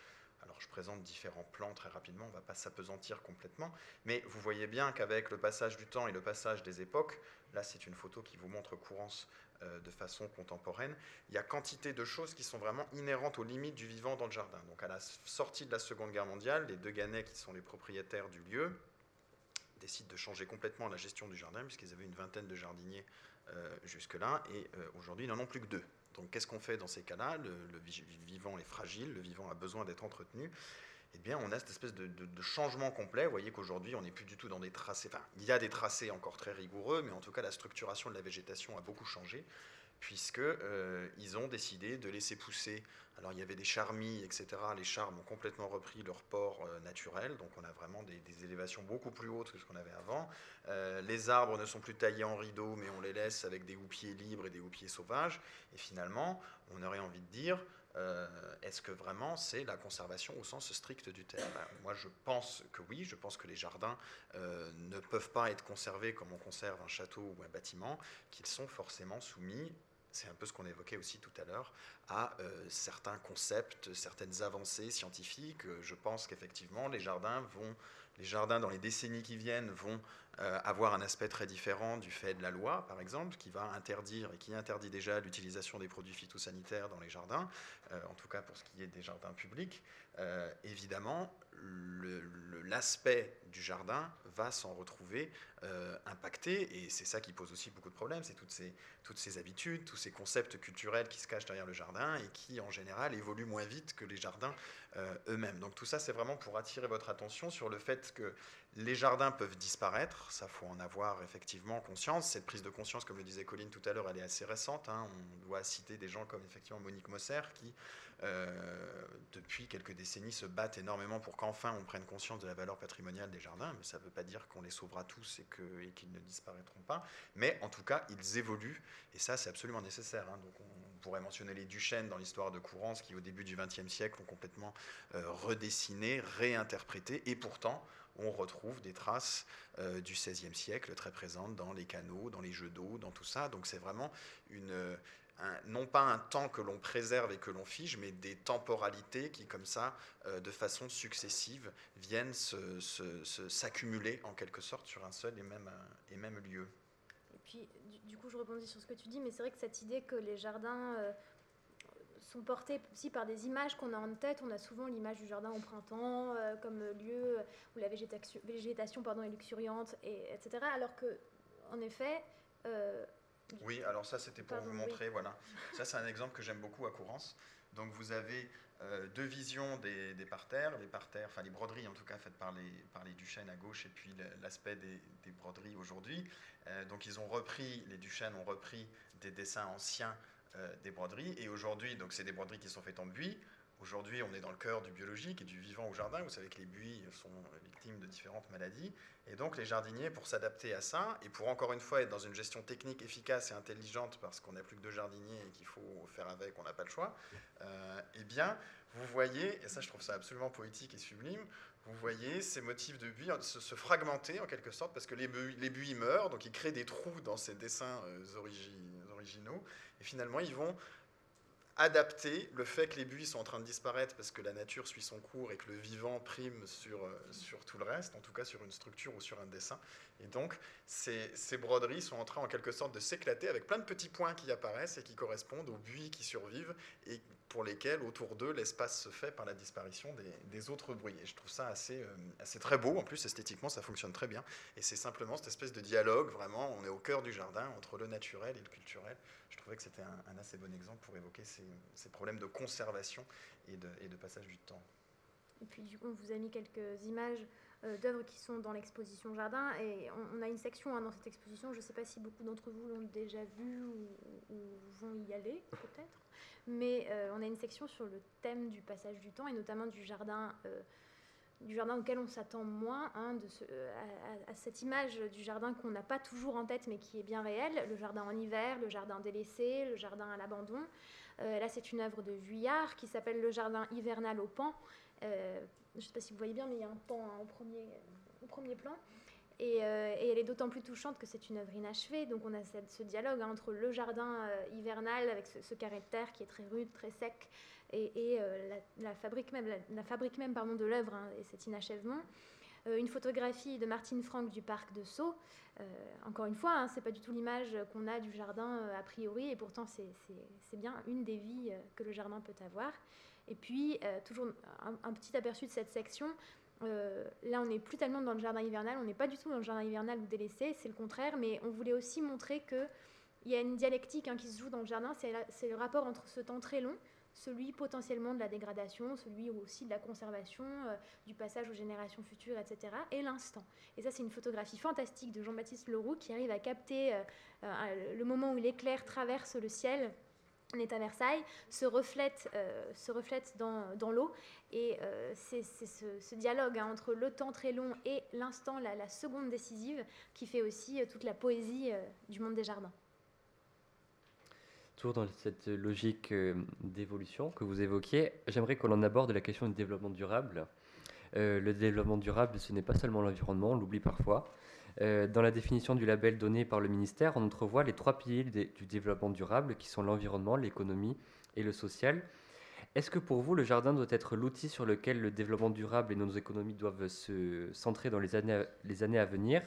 Alors je présente différents plans très rapidement, on ne va pas s'apesantir complètement, mais vous voyez bien qu'avec le passage du temps et le passage des époques, là c'est une photo qui vous montre Courance euh, de façon contemporaine, il y a quantité de choses qui sont vraiment inhérentes aux limites du vivant dans le jardin. Donc à la sortie de la Seconde Guerre mondiale, les deux Ganais qui sont les propriétaires du lieu décident de changer complètement la gestion du jardin, puisqu'ils avaient une vingtaine de jardiniers euh, jusque-là, et euh, aujourd'hui ils n'en ont plus que deux. Donc qu'est-ce qu'on fait dans ces cas-là? Le, vivant est fragile, le vivant a besoin d'être entretenu. Eh bien, on a cette espèce de, changement complet. Vous voyez qu'aujourd'hui, on n'est plus du tout dans des tracés. Enfin, il y a des tracés encore très rigoureux, mais en tout cas, la structuration de la végétation a beaucoup changé puisqu'ils euh, ont décidé de laisser pousser. Alors il y avait des charmilles, etc. Les charmes ont complètement repris leur port euh, naturel, donc on a vraiment des, élévations beaucoup plus hautes que ce qu'on avait avant. Euh, les arbres ne sont plus taillés en rideaux, mais on les laisse avec des houppiers libres et des houppiers sauvages. Et finalement, on aurait envie de dire, est-ce que vraiment c'est la conservation au sens strict du terme? Ben, Moi je pense que oui, je pense que les jardins ne peuvent pas être conservés comme on conserve un château ou un bâtiment, qu'ils sont forcément soumis c'est un peu ce qu'on évoquait aussi tout à l'heure, à euh, certains concepts, certaines avancées scientifiques. Euh, je pense qu'effectivement, les jardins vont, les jardins dans les décennies qui viennent vont euh, avoir un aspect très différent du fait de la loi, par exemple, qui va interdire et qui interdit déjà l'utilisation des produits phytosanitaires dans les jardins, en tout cas pour ce qui est des jardins publics. évidemment, l'aspect du jardin va s'en retrouver euh, impacté, et c'est ça qui pose aussi beaucoup de problèmes, c'est toutes ces, toutes ces habitudes, tous ces concepts culturels qui se cachent derrière le jardin et qui, en général, évoluent moins vite que les jardins euh, eux-mêmes. Donc tout ça, c'est vraiment pour attirer votre attention sur le fait que les jardins peuvent disparaître. Ça, faut en avoir effectivement conscience. Cette prise de conscience, comme le disait Colline tout à l'heure, elle est assez récente. Hein. On doit citer des gens comme effectivement Monique Mosser qui, euh, depuis quelques décennies, se battent énormément pour qu'enfin on prenne conscience de la valeur patrimoniale des jardins. Mais ça ne veut pas dire qu'on les sauvera tous et qu'ils ne disparaîtront pas. Mais en tout cas, ils évoluent et ça, c'est absolument nécessaire. Hein. Donc on pourrait mentionner les Duchesnes dans l'histoire de Courance qui, au début du XXe siècle, ont complètement euh, redessiné, réinterprété et pourtant on retrouve des traces euh, du XVIe siècle très présentes dans les canaux, dans les jeux d'eau, dans tout ça. Donc c'est vraiment une, non pas un temps que l'on préserve et que l'on fige, mais des temporalités qui, comme ça, euh, de façon successive, viennent s'accumuler en quelque sorte sur un seul et même, euh, et même lieu. Et puis, du, coup, je rebondis sur ce que tu dis, mais c'est vrai que cette idée que les jardins sont portés aussi par des images qu'on a en tête. On a souvent l'image du jardin au printemps euh, comme lieu où la végétation, végétation pardon, est luxuriante, et, etc. Alors que, en effet. Euh, oui, alors ça c'était pour vous montrer, voilà. Ça c'est un exemple que j'aime beaucoup à Courance. Donc vous avez euh, deux visions des, parterres, les parterres, enfin les broderies en tout cas faites par les, par les Duchesnes à gauche et puis l'aspect des, des, broderies aujourd'hui. donc ils ont repris, les Duchesnes ont repris des dessins anciens euh, des broderies. Et aujourd'hui, donc c'est des broderies qui sont faites en buis. Aujourd'hui, on est dans le cœur du biologique et du vivant au jardin. Vous savez que les buis sont victimes de différentes maladies. Et donc, les jardiniers, pour s'adapter à ça, et pour encore une fois être dans une gestion technique efficace et intelligente, parce qu'on n'a plus que deux jardiniers et qu'il faut faire avec, on n'a pas le choix, euh, eh bien, vous voyez, et ça je trouve ça absolument poétique et sublime, vous voyez ces motifs de buis se, fragmenter en quelque sorte, parce que les buis, les meurent, donc ils créent des trous dans ces dessins euh, et finalement, ils vont adapter le fait que les buis sont en train de disparaître parce que la nature suit son cours et que le vivant prime sur, euh, sur tout le reste, en tout cas sur une structure ou sur un dessin. Et donc, ces, ces broderies sont en train en quelque sorte de s'éclater avec plein de petits points qui apparaissent et qui correspondent aux buis qui survivent et pour lesquels, autour d'eux, l'espace se fait par la disparition des, autres bruits. Et je trouve ça assez, euh, assez très beau. En plus, esthétiquement, ça fonctionne très bien. Et c'est simplement cette espèce de dialogue, vraiment, on est au cœur du jardin entre le naturel et le culturel trouvais que c'était un, assez bon exemple pour évoquer ces, problèmes de conservation et de, passage du temps. Et puis du coup, on vous a mis quelques images euh, d'œuvres qui sont dans l'exposition Jardin. Et on, a une section hein, dans cette exposition, je ne sais pas si beaucoup d'entre vous l'ont déjà vue ou, vont y aller, peut-être. Mais euh, on a une section sur le thème du passage du temps et notamment du jardin. Euh, du jardin auquel on s'attend moins, hein, euh, à, cette image du jardin qu'on n'a pas toujours en tête mais qui est bien réelle, le jardin en hiver, le jardin délaissé, le jardin à l'abandon. Là, c'est une œuvre de Vuillard qui s'appelle Le jardin hivernal au pan. Je ne sais pas si vous voyez bien, mais il y a un pan hein, au, premier, au premier plan. Et, elle est d'autant plus touchante que c'est une œuvre inachevée. Donc on a ce dialogue hein, entre le jardin hivernal avec ce, ce, carré de terre qui est très rude, très sec, et, euh, la, fabrique même, la, fabrique même pardon, de l'œuvre hein, et cet inachèvement. Euh, une photographie de Martine Franck du parc de Sceaux. Euh, encore une fois, hein, c'est pas du tout l'image qu'on a du jardin a priori, et pourtant c'est bien une des vies que le jardin peut avoir. Et puis, toujours un, petit aperçu de cette section. Là, on n'est plus tellement dans le jardin hivernal, on n'est pas du tout dans le jardin hivernal ou délaissé, c'est le contraire, mais on voulait aussi montrer qu'il y a une dialectique hein, qui se joue dans le jardin, c'est le rapport entre ce temps très long, celui potentiellement de la dégradation, celui aussi de la conservation, euh, du passage aux générations futures, etc., et l'instant. Et ça, c'est une photographie fantastique de Jean-Baptiste Leroux qui arrive à capter euh, euh, le moment où l'éclair traverse le ciel. On est à Versailles, se reflète, se reflète dans, dans l'eau. Et c'est ce, dialogue hein, entre le temps très long et l'instant, la, seconde décisive, qui fait aussi toute la poésie du monde des jardins toujours dans cette logique euh, d'évolution que vous évoquiez, j'aimerais qu'on en aborde la question du développement durable. Euh, le développement durable, ce n'est pas seulement l'environnement, on l'oublie parfois. Euh, dans la définition du label donné par le ministère, on entrevoit les trois piliers du développement durable qui sont l'environnement, l'économie et le social. Est-ce que pour vous, le jardin doit être l'outil sur lequel le développement durable et nos économies doivent se centrer dans les années, à venir?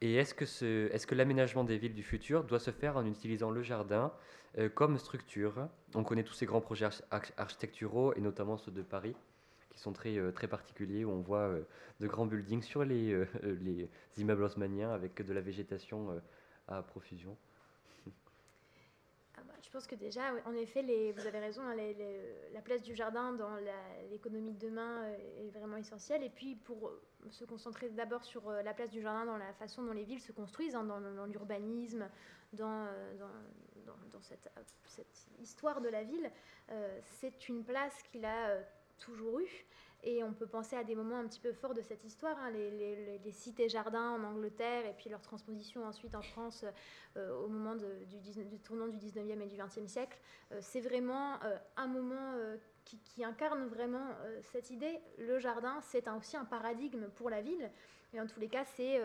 Et est-ce que, ce, est-ce que l'aménagement des villes du futur doit se faire en utilisant le jardin euh, comme structure? On connaît tous ces grands projets architecturaux, et notamment ceux de Paris, sont très, euh, très particuliers, où on voit euh, de grands buildings sur les, les immeubles haussmanniens avec de la végétation à profusion. Ah bah, je pense que déjà, en effet, vous avez raison, hein, la place du jardin dans l'économie de demain est vraiment essentielle. Et puis, pour se concentrer d'abord sur la place du jardin dans la façon dont les villes se construisent, hein, dans, l'urbanisme, dans, dans, cette, histoire de la ville, c'est une place qu'il a toujours eue. Et on peut penser à des moments un petit peu forts de cette histoire, hein, les, cités-jardins en Angleterre et puis leur transposition ensuite en France euh, au moment du, tournant du 19e et du 20e siècle. Euh, c'est vraiment euh, un moment qui, incarne vraiment cette idée. Le jardin, c'est aussi un paradigme pour la ville. Et en tous les cas, c'est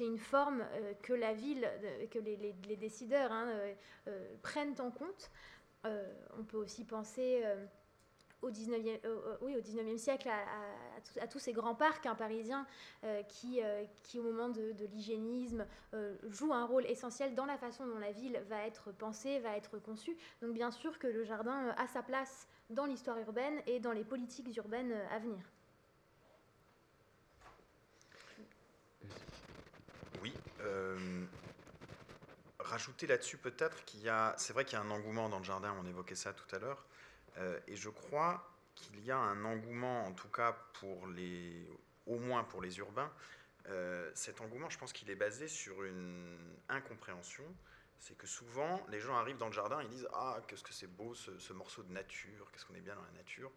une forme que la ville, que les, les décideurs hein, prennent en compte. on peut aussi penser au 19e, oui, au 19e siècle à, tous ces grands parcs hein, parisiens euh, qui, euh, qui, au moment de, l'hygiénisme, euh, jouent un rôle essentiel dans la façon dont la ville va être pensée, va être conçue. Donc bien sûr que le jardin a sa place dans l'histoire urbaine et dans les politiques urbaines à venir. Oui. rajouter là-dessus peut-être qu'il y a, c'est vrai qu'il y a un engouement dans le jardin, on évoquait ça tout à l'heure, euh, et je crois qu'il y a un engouement, en tout cas pour les, au moins pour les urbains. Euh, cet engouement, je pense qu'il est basé sur une incompréhension. C'est que souvent, les gens arrivent dans le jardin, ils disent Ah, qu'est-ce que c'est beau ce, morceau de nature, qu'est-ce qu'on est bien dans la nature.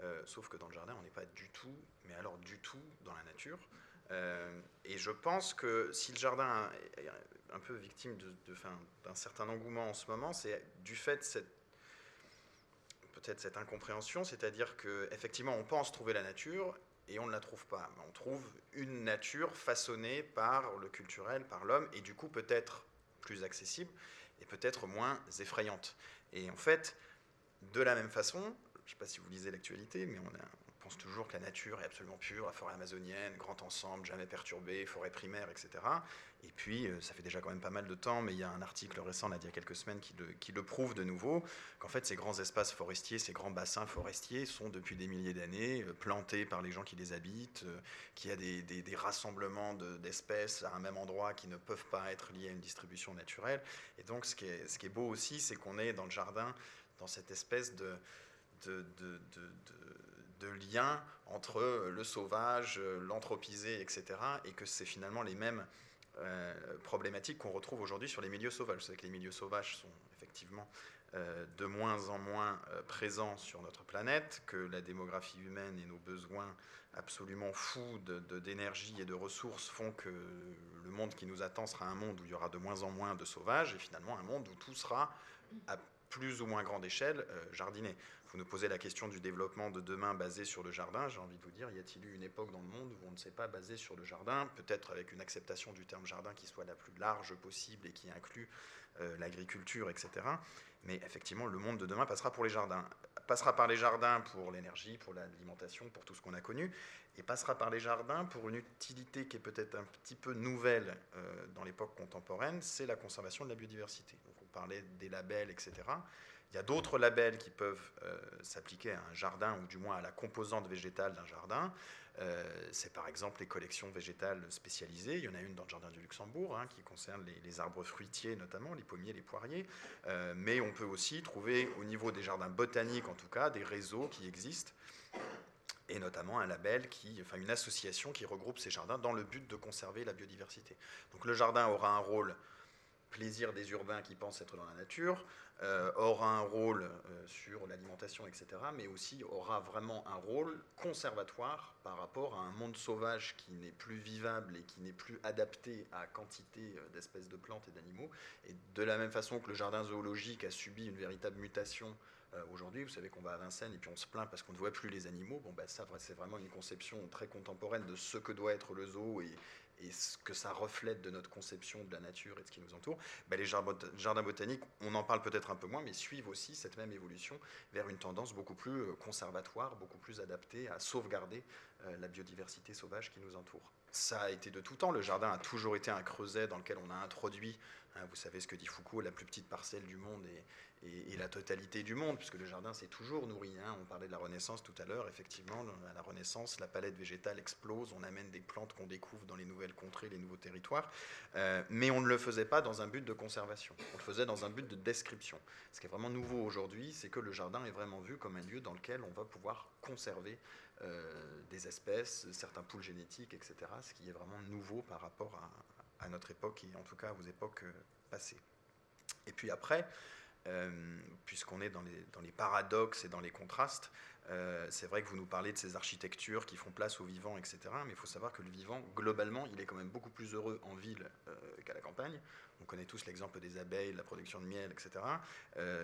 Euh, sauf que dans le jardin, on n'est pas du tout, mais alors du tout, dans la nature. et je pense que si le jardin est un peu victime d'un certain engouement en ce moment, c'est du fait de cette peut-être cette incompréhension, c'est-à-dire qu'effectivement, on pense trouver la nature et on ne la trouve pas. On trouve une nature façonnée par le culturel, par l'homme, et du coup peut-être plus accessible et peut-être moins effrayante. Et en fait, de la même façon, je ne sais pas si vous lisez l'actualité, mais on, a, pense toujours que la nature est absolument pure, la forêt amazonienne, grand ensemble, jamais perturbé, forêt primaire, etc. Et puis, euh, ça fait déjà quand même pas mal de temps, mais il y a un article récent, là, il y a quelques semaines, qui le, prouve de nouveau, qu'en fait, ces grands espaces forestiers, ces grands bassins forestiers sont depuis des milliers d'années euh, plantés par les gens qui les habitent, euh, qu'il y a des, rassemblements d'espèces à un même endroit qui ne peuvent pas être liés à une distribution naturelle. Et donc, ce qui est, beau aussi, c'est qu'on est dans le jardin, dans cette espèce de de lien entre le sauvage, l'anthropisé, etc. Et que c'est finalement les mêmes euh, problématiques qu'on retrouve aujourd'hui sur les milieux sauvages. C'est que les milieux sauvages sont effectivement euh, de moins en moins euh, présents sur notre planète, que la démographie humaine et nos besoins absolument fous d'énergie de, et de ressources font que le monde qui nous attend sera un monde où il y aura de moins en moins de sauvages et finalement un monde où tout sera à plus ou moins grande échelle jardiné. Vous nous posez la question du développement de demain basé sur le jardin. J'ai envie de vous dire, y a-t-il eu une époque dans le monde où on ne s'est pas basé sur le jardin Peut-être avec une acceptation du terme jardin qui soit la plus large possible et qui inclut euh, l'agriculture, etc. Mais effectivement, le monde de demain passera pour les jardins. Passera par les jardins pour l'énergie, pour l'alimentation, pour tout ce qu'on a connu, et passera par les jardins pour une utilité qui est peut-être un petit peu nouvelle euh, dans l'époque contemporaine, c'est la conservation de la biodiversité. Donc on parlait des labels, etc. Il y a d'autres labels qui peuvent euh, s'appliquer à un jardin ou du moins à la composante végétale d'un jardin. Euh, c'est par exemple les collections végétales spécialisées. Il y en a une dans le jardin du Luxembourg hein, qui concerne les, arbres fruitiers notamment, les pommiers, les poiriers. Euh, mais on peut aussi trouver au niveau des jardins botaniques en tout cas des réseaux qui existent et notamment un label, qui, enfin une association qui regroupe ces jardins dans le but de conserver la biodiversité. Donc le jardin aura un rôle plaisir des urbains qui pensent être dans la nature, euh, aura un rôle euh, sur l'alimentation, etc., mais aussi aura vraiment un rôle conservatoire par rapport à un monde sauvage qui n'est plus vivable et qui n'est plus adapté à quantité euh, d'espèces de plantes et d'animaux. Et de la même façon que le jardin zoologique a subi une véritable mutation aujourd'hui, vous savez qu'on va à Vincennes et puis on se plaint parce qu'on ne voit plus les animaux. Bon, ben ça, c'est vraiment une conception très contemporaine de ce que doit être le zoo et, et ce que ça reflète de notre conception de la nature et de ce qui nous entoure, ben, les jardins botaniques, on en parle peut-être un peu moins, mais suivent aussi cette même évolution vers une tendance beaucoup plus euh, conservatoire, beaucoup plus adaptée à sauvegarder euh, la biodiversité sauvage qui nous entoure. ça a été de tout temps. Le jardin a toujours été un creuset dans lequel on a introduit, vous savez ce que dit Foucault, la plus petite parcelle du monde et, la totalité du monde, puisque le jardin s'est toujours nourri. Hein. On parlait de la Renaissance tout à l'heure, effectivement, à la Renaissance, la palette végétale explose, on amène des plantes qu'on découvre dans les nouvelles contrées, les nouveaux territoires, euh, mais on ne le faisait pas dans un but de conservation, on le faisait dans un but de description. Ce qui est vraiment nouveau aujourd'hui, c'est que le jardin est vraiment vu comme un lieu dans lequel on va pouvoir conserver euh, des espèces, certains poules génétiques, etc., ce qui est vraiment nouveau par rapport à, à notre époque et en tout cas aux époques euh, passées. Et puis après, euh, puisqu'on est dans les, paradoxes et dans les contrastes. Euh, c'est vrai que vous nous parlez de ces architectures qui font place au vivant, etc. Mais il faut savoir que le vivant, globalement, il est quand même beaucoup plus heureux en ville qu'à la campagne. On connaît tous l'exemple des abeilles, la production de miel, etc.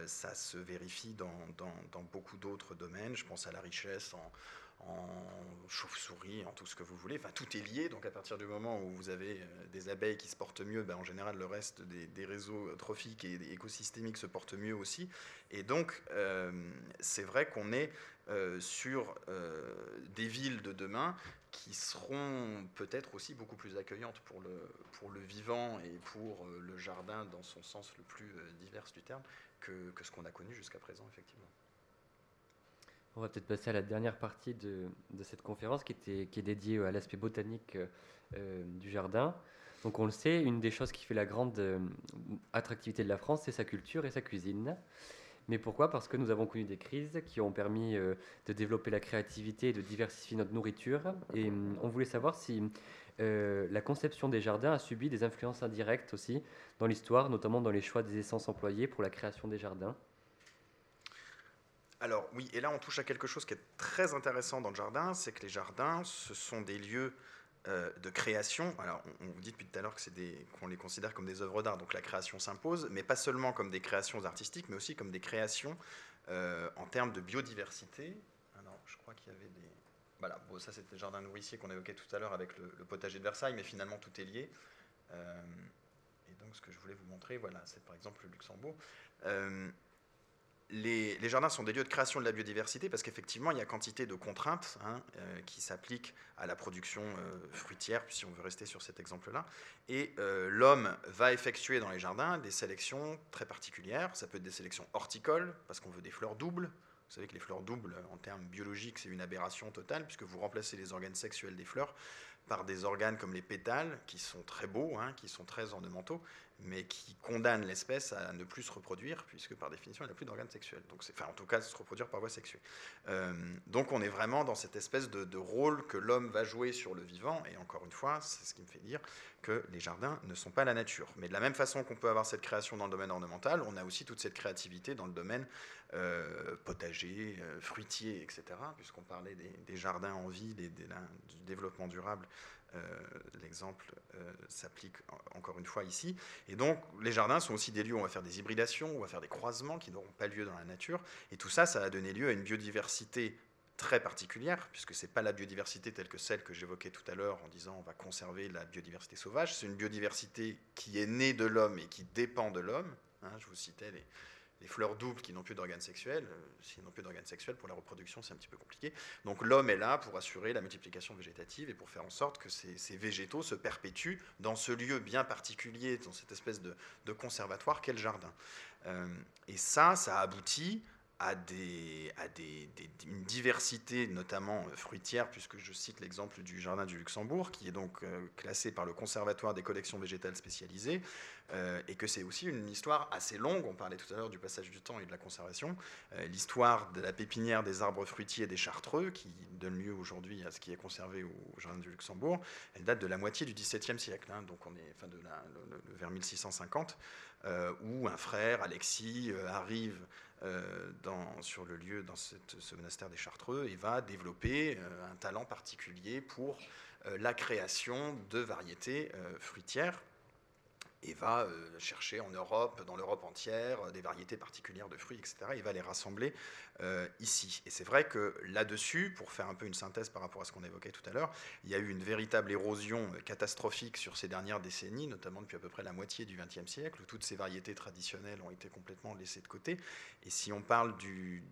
ça se vérifie dans, dans beaucoup d'autres domaines. Je pense à la richesse en, en chauve-souris, en tout ce que vous voulez. Enfin, tout est lié. Donc, à partir du moment où vous avez euh, des abeilles qui se portent mieux, ben, en général, le reste des, réseaux trophiques et écosystémiques se portent mieux aussi. Et donc, euh, c'est vrai qu'on est euh, sur des villes de demain qui seront peut-être aussi beaucoup plus accueillantes pour le, pour le vivant et pour le jardin dans son sens le plus divers du terme que, que ce qu'on a connu jusqu'à présent, effectivement. On va peut-être passer à la dernière partie de, cette conférence qui, est dédiée à l'aspect botanique euh, du jardin. Donc on le sait, une des choses qui fait la grande euh, attractivité de la France, c'est sa culture et sa cuisine. Mais pourquoi? Parce que nous avons connu des crises qui ont permis euh, de développer la créativité et de diversifier notre nourriture. Et on voulait savoir si la conception des jardins a subi des influences indirectes aussi dans l'histoire, notamment dans les choix des essences employées pour la création des jardins. Alors oui, et là on touche à quelque chose qui est très intéressant dans le jardin, c'est que les jardins, ce sont des lieux euh, de création. Alors on, vous dit depuis tout à l'heure qu'on les considère comme des œuvres d'art, donc la création s'impose, mais pas seulement comme des créations artistiques, mais aussi comme des créations euh, en termes de biodiversité. Alors je crois qu'il y avait des... Voilà, bon, ça c'était le jardin nourricier qu'on évoquait tout à l'heure avec le, potager de Versailles, mais finalement tout est lié. Euh, et donc ce que je voulais vous montrer, voilà, c'est par exemple le Luxembourg les, jardins sont des lieux de création de la biodiversité parce qu'effectivement, il y a quantité de contraintes hein, euh, qui s'appliquent à la production euh, fruitière, si on veut rester sur cet exemple-là. Et euh, l'homme va effectuer dans les jardins des sélections très particulières. Ça peut être des sélections horticoles, parce qu'on veut des fleurs doubles. Vous savez que les fleurs doubles, en termes biologiques, c'est une aberration totale, puisque vous remplacez les organes sexuels des fleurs par des organes comme les pétales, qui sont très beaux, hein, qui sont très ornementaux, mais qui condamnent l'espèce à ne plus se reproduire, puisque par définition, elle n'a plus d'organes sexuels. Donc, enfin, en tout cas, se reproduire par voie sexuelle. Euh, donc, on est vraiment dans cette espèce de, de rôle que l'homme va jouer sur le vivant, et encore une fois, c'est ce qui me fait dire que les jardins ne sont pas la nature. Mais de la même façon qu'on peut avoir cette création dans le domaine ornemental, on a aussi toute cette créativité dans le domaine euh, potager, euh, fruitier, etc., puisqu'on parlait des, jardins en ville et du développement durable. Euh, l'exemple s'applique encore une fois ici. Et donc, les jardins sont aussi des lieux où on va faire des hybridations, où on va faire des croisements qui n'auront pas lieu dans la nature. Et tout ça, ça va donner lieu à une biodiversité très particulière, puisque ce n'est pas la biodiversité telle que celle que j'évoquais tout à l'heure en disant on va conserver la biodiversité sauvage, c'est une biodiversité qui est née de l'homme et qui dépend de l'homme. Hein, je vous citais les, fleurs doubles qui n'ont plus d'organes sexuels. Euh, s'ils n'ont plus d'organes sexuels, pour la reproduction, c'est un petit peu compliqué. Donc l'homme est là pour assurer la multiplication végétative et pour faire en sorte que ces, végétaux se perpétuent dans ce lieu bien particulier, dans cette espèce de, conservatoire qu'est le jardin. Euh, et ça, ça aboutit à, des, à des, une diversité, notamment euh, fruitière, puisque je cite l'exemple du Jardin du Luxembourg, qui est donc euh, classé par le Conservatoire des collections végétales spécialisées, euh, et que c'est aussi une histoire assez longue. On parlait tout à l'heure du passage du temps et de la conservation. L'histoire de la pépinière des arbres fruitiers des Chartreux, qui donne lieu aujourd'hui à ce qui est conservé au Jardin du Luxembourg, elle date de la moitié du XVIIe siècle, hein, donc on est enfin de la, vers 1650, où un frère, Alexis, arrive dans, sur le lieu, dans ce monastère des Chartreux, et va développer euh, un talent particulier pour euh, la création de variétés fruitières et va chercher en Europe, dans l'Europe entière, des variétés particulières de fruits, etc. Il va les rassembler ici. Et c'est vrai que là-dessus, pour faire un peu une synthèse par rapport à ce qu'on évoquait tout à l'heure, il y a eu une véritable érosion catastrophique sur ces dernières décennies, notamment depuis à peu près la moitié du XXe siècle, où toutes ces variétés traditionnelles ont été complètement laissées de côté. Et si on parle du,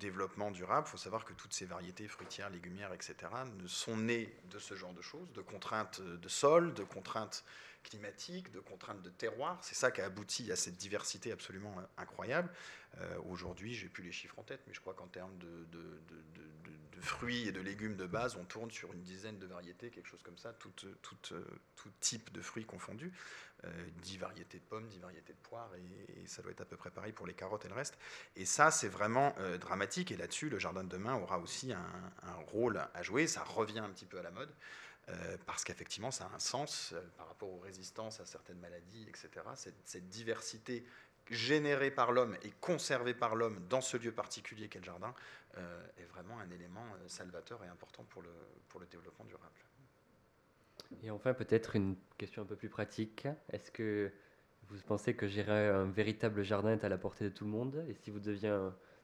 développement durable, il faut savoir que toutes ces variétés fruitières, légumières, etc., ne sont nées de ce genre de choses, de contraintes de sol, de contraintes climatiques, de contraintes de terroir. C'est ça qui a abouti à cette diversité absolument incroyable. Euh, aujourd'hui, j'ai plus les chiffres en tête, mais je crois qu'en termes de, fruits et de légumes de base, on tourne sur une dizaine de variétés, quelque chose comme ça, tout, tout type de fruits confondus. 10 euh, variétés de pommes, 10 variétés de poires, et, ça doit être à peu près pareil pour les carottes et le reste. Et ça, c'est vraiment euh, dramatique, et là-dessus, le jardin de demain aura aussi un, rôle à jouer, ça revient un petit peu à la mode. Euh, parce qu'effectivement, ça a un sens par rapport aux résistances à certaines maladies, etc. Cette, diversité générée par l'homme et conservée par l'homme dans ce lieu particulier qu'est le jardin est vraiment un élément salvateur et important pour le, développement durable. Et enfin, peut-être une question un peu plus pratique. Est-ce que vous pensez que gérer un véritable jardin est à la portée de tout le monde? Et si vous deviez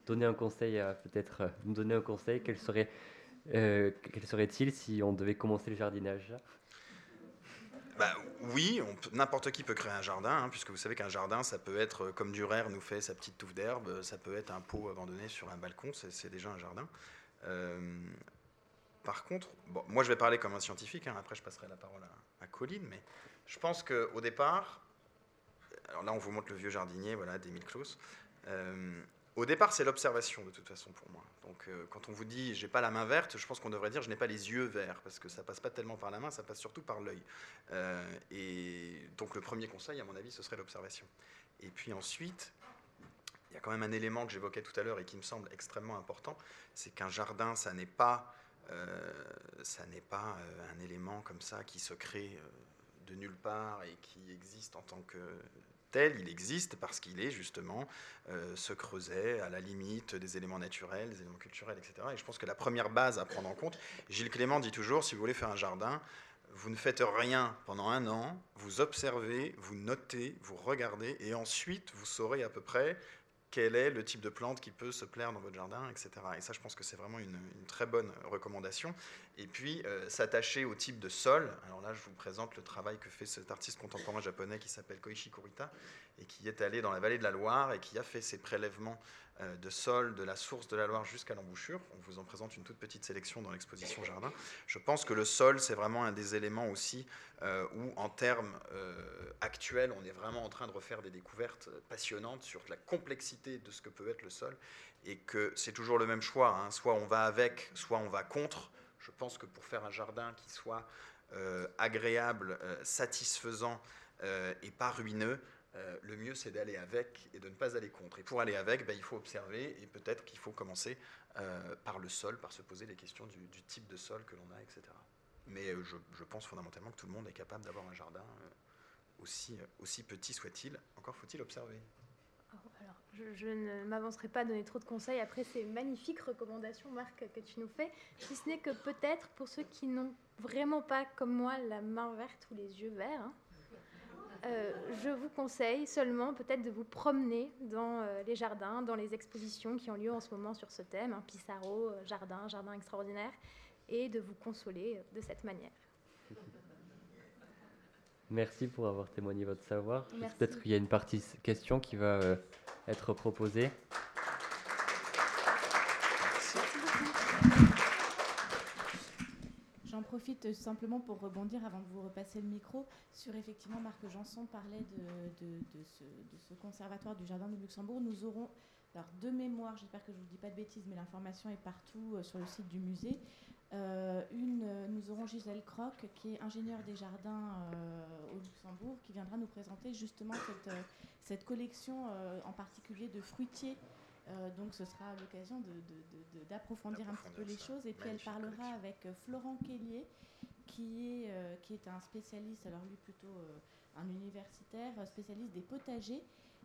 donner un conseil, peut-être euh, nous donner un conseil, quel serait euh, quel serait-il si on devait commencer le jardinage? Bah, oui, n'importe qui peut créer un jardin, hein, puisque vous savez qu'un jardin, ça peut être, euh, comme Durer nous fait sa petite touffe d'herbe, ça peut être un pot abandonné sur un balcon, c'est déjà un jardin. Par contre, bon, moi je vais parler comme un scientifique, hein, après je passerai la parole à, Colline, mais je pense qu'au départ, alors là on vous montre le vieux jardinier, voilà, d'Émile Klaus. Euh, au départ, c'est l'observation de toute façon pour moi. Donc, euh, quand on vous dit j'ai pas la main verte, je pense qu'on devrait dire je n'ai pas les yeux verts parce que ça passe pas tellement par la main, ça passe surtout par l'œil. Euh, et donc, le premier conseil, à mon avis, ce serait l'observation. Et puis ensuite, il y a quand même un élément que j'évoquais tout à l'heure et qui me semble extrêmement important, c'est qu'un jardin, ça n'est pas euh, ça n'est pas un élément comme ça qui se crée de nulle part et qui existe en tant que tel, il existe parce qu'il est justement ce creuset à la limite des éléments naturels, des éléments culturels, etc. Et je pense que la première base à prendre en compte, Gilles Clément dit toujours, si vous voulez faire un jardin, vous ne faites rien pendant un an, vous observez, vous notez, vous regardez, et ensuite vous saurez à peu près quel est le type de plante qui peut se plaire dans votre jardin, etc. Et ça, je pense que c'est vraiment une, très bonne recommandation. Et puis, euh, s'attacher au type de sol. Alors là, je vous présente le travail que fait cet artiste contemporain japonais qui s'appelle Koichi Kurita et qui est allé dans la vallée de la Loire et qui a fait ses prélèvements de sol de la source de la Loire jusqu'à l'embouchure. On vous en présente une toute petite sélection dans l'exposition jardin. Je pense que le sol, c'est vraiment un des éléments aussi euh, où, en termes euh, actuels, on est vraiment en train de refaire des découvertes passionnantes sur la complexité de ce que peut être le sol et que c'est toujours le même choix. Hein. Soit on va avec, soit on va contre. Je pense que pour faire un jardin qui soit agréable, satisfaisant et pas ruineux, euh, le mieux c'est d'aller avec et de ne pas aller contre. Et pour aller avec, ben, il faut observer et peut-être qu'il faut commencer euh, par le sol, par se poser les questions du, type de sol que l'on a, etc. Mais euh, je, pense fondamentalement que tout le monde est capable d'avoir un jardin aussi, aussi petit soit-il. Encore faut-il observer. Oh, alors, je, ne m'avancerai pas à donner trop de conseils après ces magnifiques recommandations, Marc, que tu nous fais, si ce n'est que peut-être pour ceux qui n'ont vraiment pas, comme moi, la main verte ou les yeux verts, hein, euh, je vous conseille seulement peut-être de vous promener dans euh, les jardins, dans les expositions qui ont lieu en ce moment sur ce thème, hein, Pissarro, euh, jardin, jardin extraordinaire, et de vous consoler de cette manière. Merci pour avoir témoigné votre savoir. Peut-être qu'il y a une partie question qui va être proposée. Profite simplement pour rebondir avant de vous repasser le micro sur effectivement Marc Janson parlait de, ce, conservatoire du Jardin de Luxembourg. Nous aurons, alors de mémoire, j'espère que je ne vous dis pas de bêtises, mais l'information est partout euh, sur le site du musée. Euh, une, nous aurons Gisèle Croc, qui est ingénieure des jardins euh, au Luxembourg, qui viendra nous présenter justement cette collection en particulier de fruitiers euh, donc ce sera l'occasion d'approfondir un petit peu les choses. Et puis elle parlera avec euh, Florent Kellier, qui est, euh, qui est un spécialiste, alors lui plutôt un universitaire, spécialiste des potagers,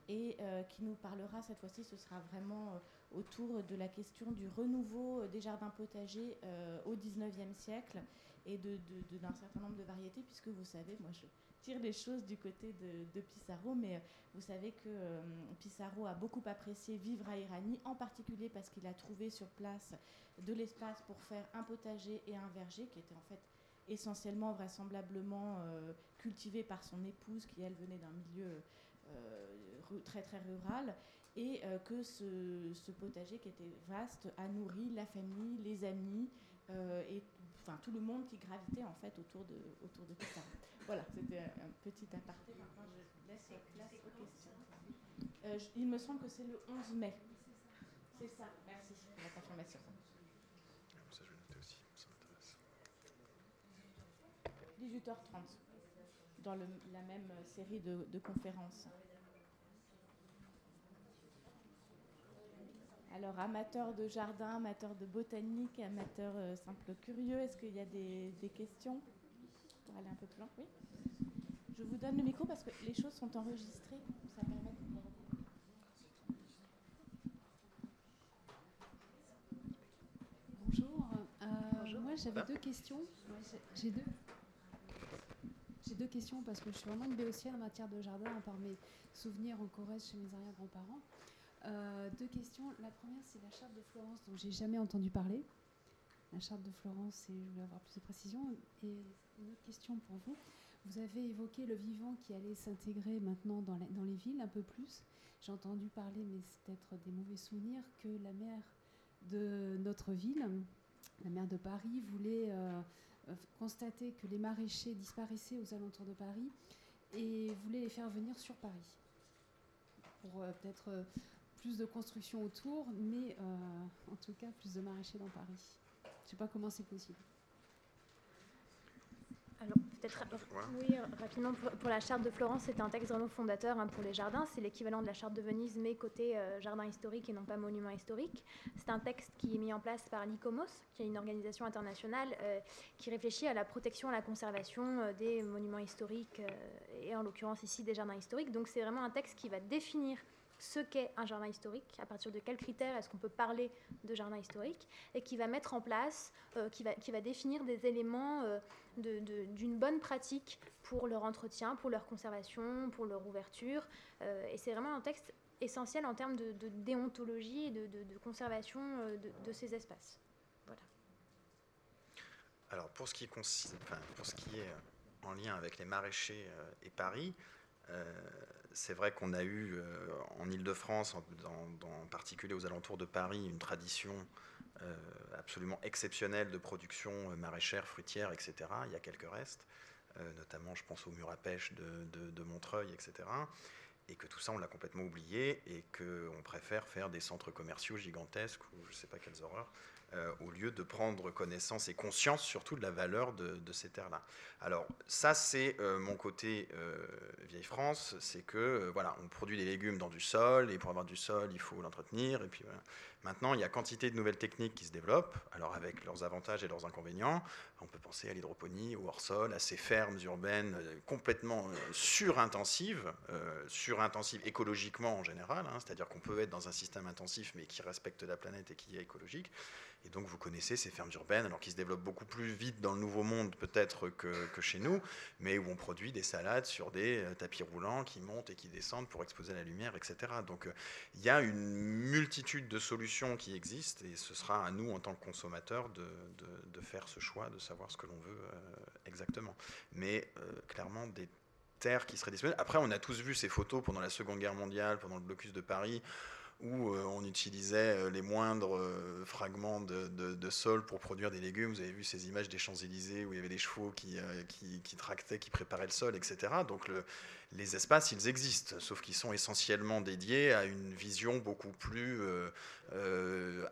et qui nous parlera cette fois-ci, ce sera vraiment autour de la question du renouveau des jardins potagers au 19e siècle et d'un certain nombre de variétés, puisque vous savez, moi je tire les choses du côté de, Pissarro, mais euh, vous savez que euh, Pissarro a beaucoup apprécié vivre à Irani, en particulier parce qu'il a trouvé sur place de l'espace pour faire un potager et un verger, qui était en fait essentiellement, vraisemblablement euh, cultivé par son épouse, qui elle venait d'un milieu très très rural. et que ce, potager qui était vaste a nourri la famille, les amis et enfin, tout le monde qui gravitait en fait autour de, autour de ça. Voilà, c'était un petit aparté. Maintenant, je laisse place aux questions. il me semble que c'est le 11 mai. C'est ça, merci pour la confirmation. 18h30, dans la même série de, conférences. Alors, amateurs de jardin, amateurs de botanique, amateurs euh, simples curieux, est-ce qu'il y a des, questions? Pour aller un peu plus loin, oui. Je vous donne le micro parce que les choses sont enregistrées. Ça permet de... Bonjour. Euh, Bonjour. Moi, j'avais deux questions. J'ai deux deux questions parce que je suis vraiment une béotienne en matière de jardin, par mes souvenirs en Corrèze chez mes arrière-grands-parents. Euh, deux questions. La première, c'est la charte de Florence, dont j'ai jamais entendu parler. La charte de Florence, et je voulais avoir plus de précision. Et une autre question pour vous. Vous avez évoqué le vivant qui allait s'intégrer maintenant dans, les villes un peu plus. J'ai entendu parler, mais c'est peut-être des mauvais souvenirs, que la maire de notre ville, la maire de Paris, voulait euh, euh, constater que les maraîchers disparaissaient aux alentours de Paris et voulait les faire venir sur Paris pour euh, peut-être plus de construction autour, mais en tout cas plus de maraîchers dans Paris. Je ne sais pas comment c'est possible. Peut-être oui, rapidement, pour, la charte de Florence, c'est un texte vraiment fondateur hein, pour les jardins. C'est l'équivalent de la charte de Venise, mais côté euh, jardin historique et non pas monument historique. C'est un texte qui est mis en place par l'ICOMOS, qui est une organisation internationale euh, qui réfléchit à la protection, à la conservation euh, des monuments historiques, et en l'occurrence ici des jardins historiques. Donc c'est vraiment un texte qui va définir ce qu'est un jardin historique, à partir de quels critères est-ce qu'on peut parler de jardin historique, et qui va mettre en place, euh, qui, va, définir des éléments euh, d'une bonne pratique pour leur entretien, pour leur conservation, pour leur ouverture. Euh, et c'est vraiment un texte essentiel en termes de, déontologie et de, conservation de, ces espaces. Voilà. Alors pour ce qui, pour ce qui est en lien avec les maraîchers et Paris, c'est vrai qu'on a eu euh, en Ile-de-France, en, particulier aux alentours de Paris, une tradition euh, absolument exceptionnelle de production euh, maraîchère, fruitière, etc. Il y a quelques restes, notamment je pense au mur à pêche de, Montreuil, etc. Et que tout ça, on l'a complètement oublié et qu'on préfère faire des centres commerciaux gigantesques ou je ne sais pas quelles horreurs au lieu de prendre connaissance et conscience surtout de la valeur de, ces terres-là. Alors ça, c'est euh, mon côté euh, vieille France, c'est que voilà, on produit des légumes dans du sol et pour avoir du sol, il faut l'entretenir et puis Maintenant, il y a quantité de nouvelles techniques qui se développent, alors avec leurs avantages et leurs inconvénients. On peut penser à l'hydroponie, au hors-sol, à ces fermes urbaines complètement surintensives, surintensives écologiquement en général, hein, c'est-à-dire qu'on peut être dans un système intensif mais qui respecte la planète et qui est écologique. Et donc vous connaissez ces fermes urbaines, alors qui se développent beaucoup plus vite dans le Nouveau Monde peut-être que, chez nous, mais où on produit des salades sur des euh, tapis roulants qui montent et qui descendent pour exposer la lumière, etc. Donc euh, il y a une multitude de solutions qui existent et ce sera à nous en tant que consommateurs de, faire ce choix, de savoir ce que l'on veut euh, exactement. Mais clairement des terres qui seraient disponibles. Après, on a tous vu ces photos pendant la Seconde Guerre mondiale, pendant le blocus de Paris, où euh, on utilisait euh, les moindres euh, fragments de, sol pour produire des légumes. Vous avez vu ces images des Champs-Élysées où il y avait des chevaux qui, qui, tractaient, qui préparaient le sol, etc. Donc le, les espaces, ils existent, sauf qu'ils sont essentiellement dédiés à une vision beaucoup plus euh, euh,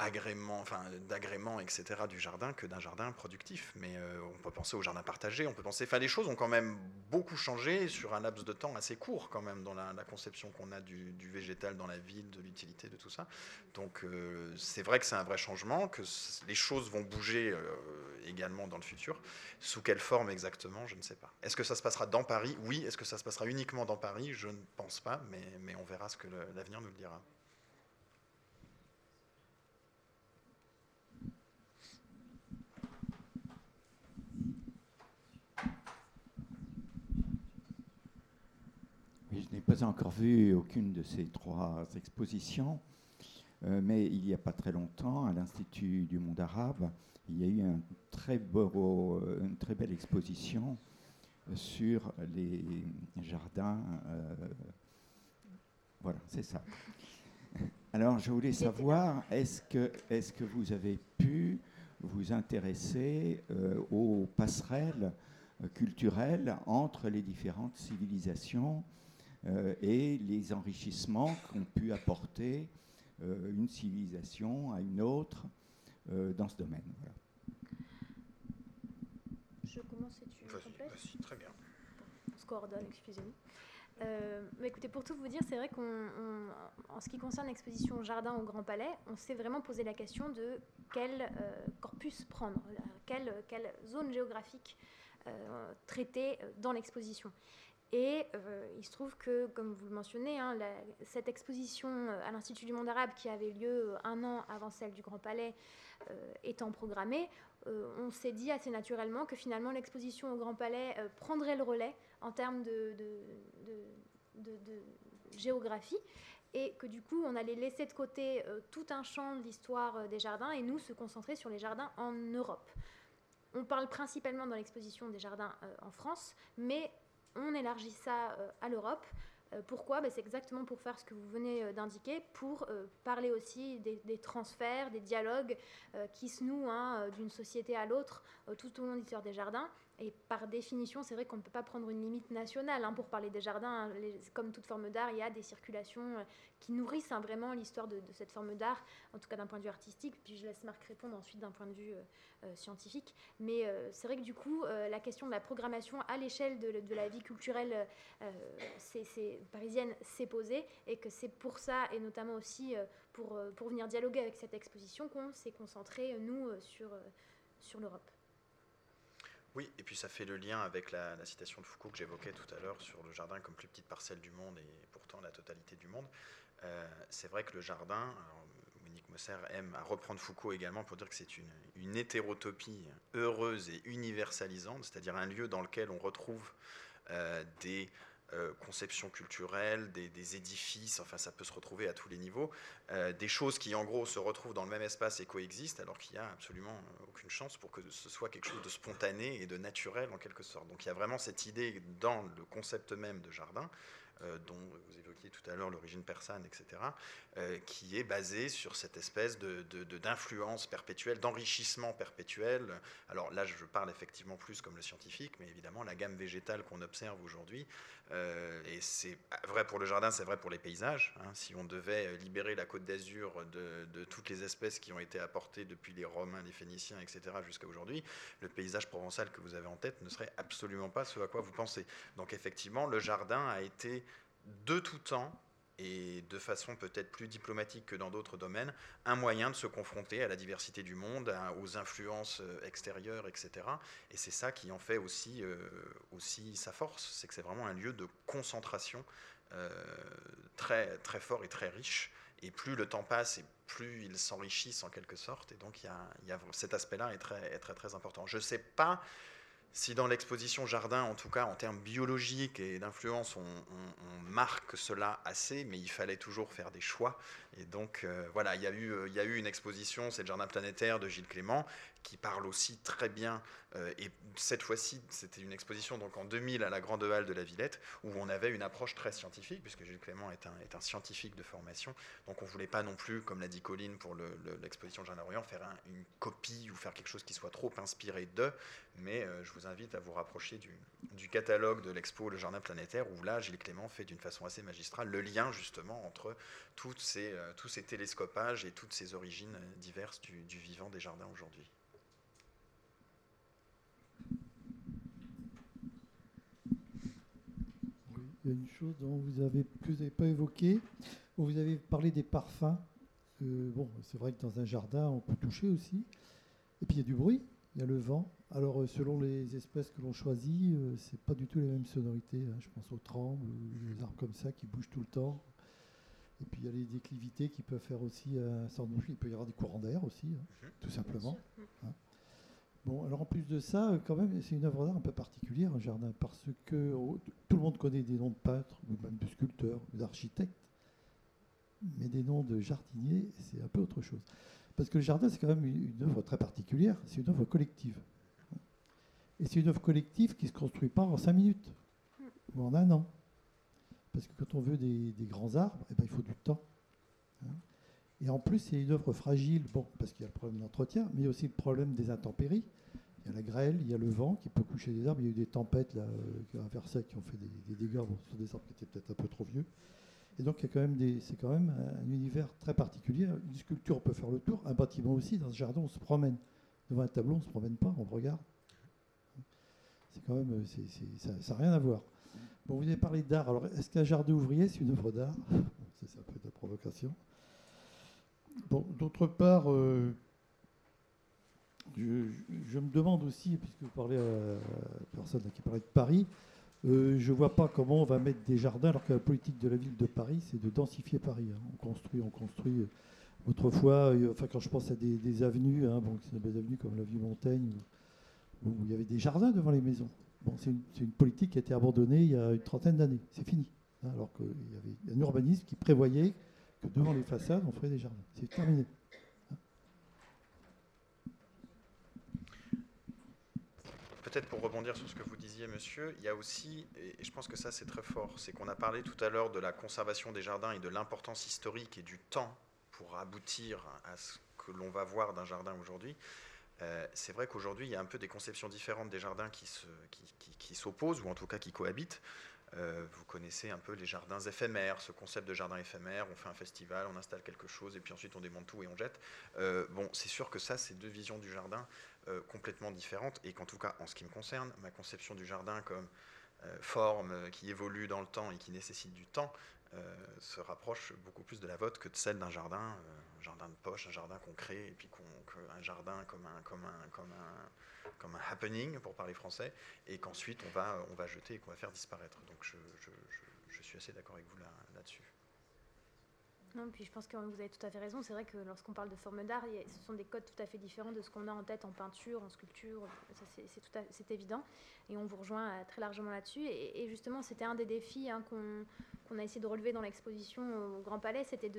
d'agrément, etc. du jardin que d'un jardin productif. Mais euh, on peut penser au jardin partagé, on peut penser. Enfin, les choses ont quand même beaucoup changé sur un laps de temps assez court, quand même, dans la, conception qu'on a du, végétal dans la ville, de l'utilité de tout ça. Donc, c'est vrai que c'est un vrai changement, que les choses vont bouger également dans le futur. Sous quelle forme exactement, je ne sais pas. Est-ce que ça se passera dans Paris? Oui. Est-ce que ça se passera uniquement dans Paris, je ne pense pas, mais, mais on verra ce que l'avenir nous le dira. Je n'ai pas encore vu aucune de ces trois expositions, euh, mais il n'y a pas très longtemps, à l'Institut du monde arabe, il y a eu euh, une très belle exposition sur les jardins. Euh, voilà, c'est ça. Alors, je voulais savoir, est-ce que, est que vous avez pu vous intéresser euh, aux passerelles euh, culturelles entre les différentes civilisations euh, et les enrichissements qu'ont pu apporter une civilisation à une autre dans ce domaine. Très bien. On se coordonne, excusez-moi. Euh, écoutez, pour tout vous dire, c'est vrai qu'en ce qui concerne l'exposition Jardin au Grand Palais, on s'est vraiment posé la question de quel euh, corpus prendre, quelle, quelle zone géographique euh, traiter dans l'exposition. Et il se trouve que, comme vous le mentionnez, hein, cette exposition à l'Institut du monde arabe qui avait lieu un an avant celle du Grand Palais étant programmée, on s'est dit assez naturellement que finalement l'exposition au Grand Palais prendrait le relais en termes de, géographie et que du coup on allait laisser de côté euh, tout un champ de l'histoire euh, des jardins et nous se concentrer sur les jardins en Europe. On parle principalement dans l'exposition des jardins euh, en France, mais on élargit ça à l'Europe. Pourquoi? Ben, C'est exactement pour faire ce que vous venez d'indiquer, pour parler aussi des, transferts, des dialogues qui se nouent hein, d'une société à l'autre tout au long de l'histoire des jardins et par définition, c'est vrai qu'on ne peut pas prendre une limite nationale hein, pour parler des jardins. Hein. comme toute forme d'art, il y a des circulations euh, qui nourrissent hein, vraiment l'histoire de, cette forme d'art, en tout cas d'un point de vue artistique. Puis je laisse Marc répondre ensuite d'un point de vue euh, euh, scientifique. Mais c'est vrai que du coup, la question de la programmation à l'échelle de, la vie culturelle parisienne s'est posée et que c'est pour ça, et notamment aussi pour, pour venir dialoguer avec cette exposition, qu'on s'est concentré, nous, sur, sur l'Europe. Oui, et puis ça fait le lien avec la, citation de Foucault que j'évoquais tout à l'heure sur le jardin comme plus petite parcelle du monde et pourtant la totalité du monde. Euh, c'est vrai que le jardin, Monique Mosser aime à reprendre Foucault également pour dire que c'est une, hétérotopie heureuse et universalisante, c'est-à-dire un lieu dans lequel on retrouve euh, des euh, conception culturelle, des, édifices, enfin ça peut se retrouver à tous les niveaux, euh, des choses qui en gros se retrouvent dans le même espace et coexistent alors qu'il n'y a absolument aucune chance pour que ce soit quelque chose de spontané et de naturel en quelque sorte. Donc il y a vraiment cette idée dans le concept même de jardin dont vous évoquiez tout à l'heure l'origine persane, etc., euh, qui est basée sur cette espèce d'influence de, perpétuelle, d'enrichissement perpétuel. Alors là, je parle effectivement plus comme le scientifique, mais évidemment, la gamme végétale qu'on observe aujourd'hui, euh, et c'est vrai pour le jardin, c'est vrai pour les paysages. Hein. si on devait libérer la côte d'Azur de, de, toutes les espèces qui ont été apportées depuis les Romains, les Phéniciens, etc., jusqu'à aujourd'hui, le paysage provençal que vous avez en tête ne serait absolument pas ce à quoi vous pensez. Donc effectivement, le jardin a été de tout temps, et de façon peut-être plus diplomatique que dans d'autres domaines, un moyen de se confronter à la diversité du monde, aux influences euh, extérieures, etc. Et c'est ça qui en fait aussi, euh, aussi sa force, c'est que c'est vraiment un lieu de concentration euh, très, très fort et très riche. Et plus le temps passe et plus ils s'enrichissent en quelque sorte. Et donc il y a, y a cet aspect-là est très, très, très important. Je ne sais pas si dans l'exposition jardin, en tout cas en termes biologiques et d'influence, on, marque cela assez, mais il fallait toujours faire des choix. Et donc euh, voilà, il y, a eu, il y a eu une exposition, c'est le Jardin planétaire de Gilles Clément, qui parle aussi très bien. Euh, et cette fois-ci, c'était une exposition donc en 2000 à la Grande Halle de la Villette, où on avait une approche très scientifique, puisque Gilles Clément est un, scientifique de formation. Donc on ne voulait pas non plus, comme l'a dit Colline pour l'exposition Jardin Orient, faire une copie ou faire quelque chose qui soit trop inspiré d'eux. Mais euh, je vous invite à vous rapprocher du, catalogue de l'expo Le Jardin planétaire, où là, Gilles Clément fait d'une façon assez magistrale le lien justement entre toutes ces, euh, tous ces télescopages et toutes ces origines diverses du vivant des jardins aujourd'hui. Il y a une chose dont vous avez, que vous n'avez pas évoqué. Vous avez parlé des parfums. Euh, bon, c'est vrai que dans un jardin, on peut toucher aussi. Et puis il y a du bruit, il y a le vent. Alors euh, selon les espèces que l'on choisit, euh, c'est pas du tout les mêmes sonorités. Hein. Je pense aux trembles, des arbres comme ça qui bougent tout le temps. Et puis il y a les déclivités qui peuvent faire aussi un certain Il peut y avoir des courants d'air aussi, hein, mhm. tout simplement. Hein. Bon, alors en plus de ça, quand même, c'est une œuvre d'art un peu particulière, un jardin, parce que oh, tout le monde connaît des noms de peintres, ou même de sculpteurs, d'architectes, mais des noms de jardiniers, c'est un peu autre chose. Parce que le jardin, c'est quand même une, œuvre très particulière, c'est une œuvre collective. Et c'est une œuvre collective qui ne se construit pas en cinq minutes, ou en un an. Parce que quand on veut des, grands arbres, eh ben, il faut du temps. Hein. Et en plus, c'est une œuvre fragile, bon, parce qu'il y a le problème d'entretien, mais aussi le problème des intempéries. Il y a la grêle, il y a le vent qui peut coucher des arbres. Il y a eu des tempêtes là, euh, à Versailles qui ont fait des, dégâts sur des arbres qui étaient peut-être un peu trop vieux. Et donc, c'est quand même un univers très particulier. Une sculpture, peut faire le tour. Un bâtiment aussi. Dans ce jardin, on se promène. Devant un tableau, on ne se promène pas, on regarde. C'est quand même, ça n'a rien à voir. Bon, vous avez parlé d'art. Alors, est-ce qu'un jardin ouvrier, c'est une œuvre d'art? C'est ça peut être la provocation. Bon, d'autre part, euh, je, me demande aussi, puisque vous parlez à la personne qui parlait de Paris, euh, je ne vois pas comment on va mettre des jardins alors que la politique de la ville de Paris, c'est de densifier Paris. Hein. On construit, on construit. Autrefois, enfin, quand je pense à des, avenues, hein, bon, des avenues comme l'avenue Montaigne, où, il y avait des jardins devant les maisons. Bon, c'est une, politique qui a été abandonnée il y a une trentaine d'années. C'est fini. Hein, alors qu'il y avait un urbanisme qui prévoyait que devant les façades, on ferait des jardins. C'est terminé. Peut-être pour rebondir sur ce que vous disiez, monsieur, il y a aussi, et je pense que ça c'est très fort, c'est qu'on a parlé tout à l'heure de la conservation des jardins et de l'importance historique et du temps pour aboutir à ce que l'on va voir d'un jardin aujourd'hui. Euh, c'est vrai qu'aujourd'hui, il y a un peu des conceptions différentes des jardins qui s'opposent, ou en tout cas qui cohabitent. Euh, vous connaissez un peu les jardins éphémères, ce concept de jardin éphémère, on fait un festival, on installe quelque chose et puis ensuite on démonte tout et on jette. Euh, bon, c'est sûr que ça, c'est deux visions du jardin euh, complètement différentes et qu'en tout cas, en ce qui me concerne, ma conception du jardin comme forme qui évolue dans le temps et qui nécessite du temps se rapproche beaucoup plus de la vôtre que de celle d'un jardin, un jardin de poche, un jardin qu'on crée et puis un jardin comme un, comme un, comme un happening, pour parler français, et qu'ensuite on va, on va jeter et qu'on va faire disparaître. Donc je, je, suis assez d'accord avec vous là-dessus. Non, puis je pense que vous avez tout à fait raison. C'est vrai que lorsqu'on parle de forme d'art, ce sont des codes tout à fait différents de ce qu'on a en tête en peinture, en sculpture. C'est évident. Et on vous rejoint euh, très largement là-dessus. Et, justement, c'était un des défis hein, qu'on a essayé de relever dans l'exposition au Grand Palais. C'était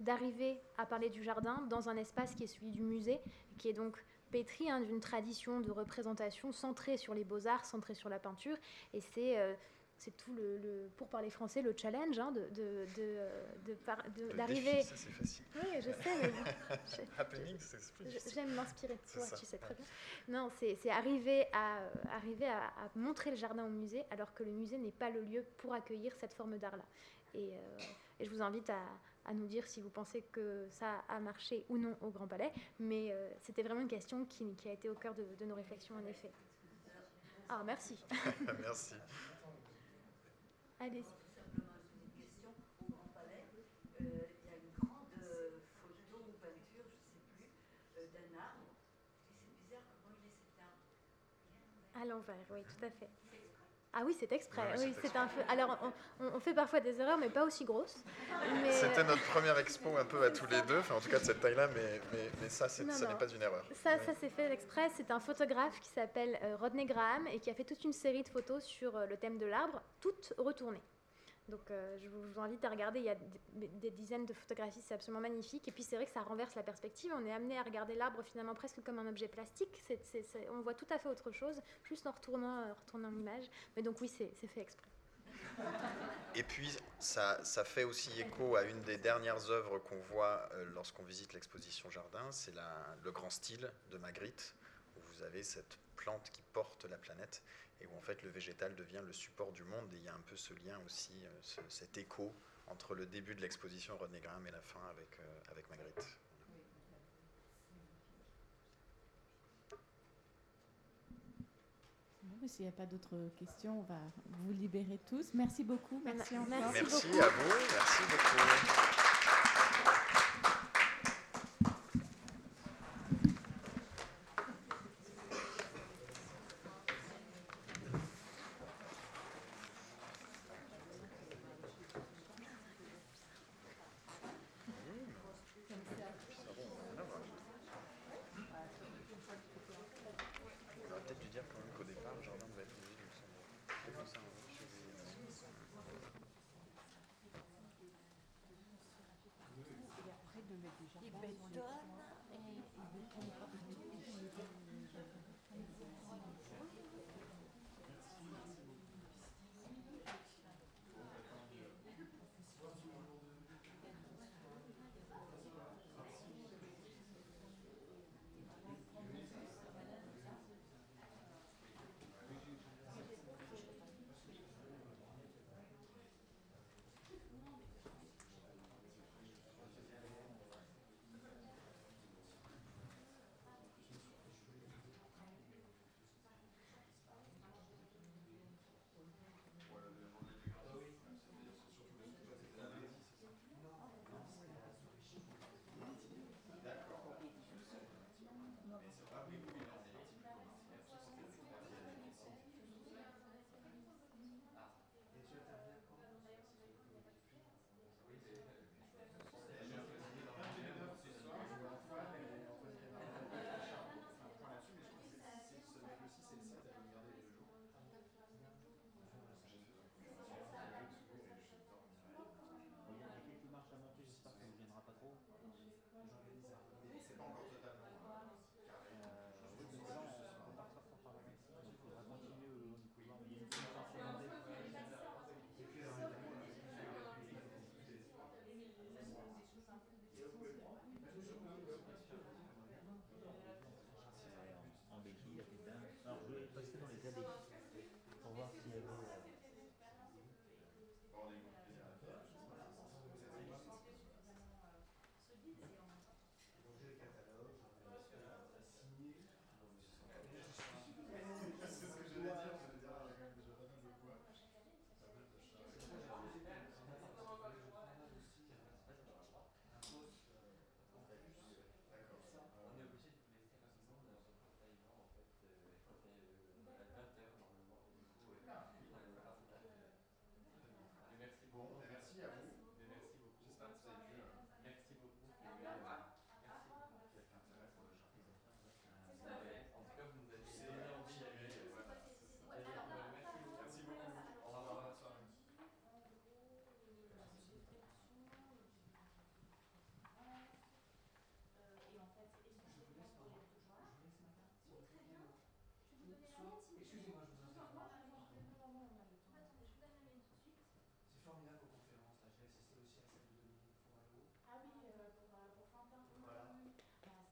d'arriver à parler du jardin dans un espace qui est celui du musée, qui est donc pétri hein, d'une tradition de représentation centrée sur les beaux-arts, centrée sur la peinture. Et c'est euh, c'est tout le, pour parler français, le challenge hein, de, d'arriver. Ça, c'est facile. Oui, je sais, mais j'aime m'inspirer de toi, tu sais très bien. Non, c'est, arriver, à, arriver à, à, montrer le jardin au musée, alors que le musée n'est pas le lieu pour accueillir cette forme d'art-là. Et, euh, et je vous invite à, à nous dire si vous pensez que ça a marché ou non au Grand Palais. Mais euh, c'était vraiment une question qui, qui, a été au cœur de, de nos réflexions, en effet. Ah, merci. merci. Allez-y. À l'envers, oui, tout à fait. Ah oui, c'est exprès. oui, c'est un Alors, on, fait parfois des erreurs, mais pas aussi grosses. C'était notre première expo un peu à tous les deux, enfin, en tout cas de cette taille-là, mais, mais, ça, ça n'est pas une erreur. Ça, ça c'est fait exprès. C'est un photographe qui s'appelle euh, Rodney Graham et qui a fait toute une série de photos sur euh, le thème de l'arbre, toutes retournées. Donc euh, je vous invite à regarder, il y a des, dizaines de photographies, c'est absolument magnifique. Et puis c'est vrai que ça renverse la perspective, on est amené à regarder l'arbre finalement presque comme un objet plastique. on voit tout à fait autre chose, juste en retournant, euh, retournant l'image. Mais donc oui, c'est fait exprès. Et puis ça, ça, fait aussi écho à une des dernières œuvres qu'on voit euh, lorsqu'on visite l'exposition Jardin, c'est le grand style de Magritte, où vous avez cette plante qui porte la planète et où en fait le végétal devient le support du monde. Et il y a un peu ce lien aussi, euh, cet écho entre le début de l'exposition René Graham et la fin avec, euh, avec Magritte. S'il n'y a pas d'autres questions, on va vous libérer tous. Merci beaucoup. Merci, merci, merci à vous. Merci beaucoup. il bétonne. Et il bétonne.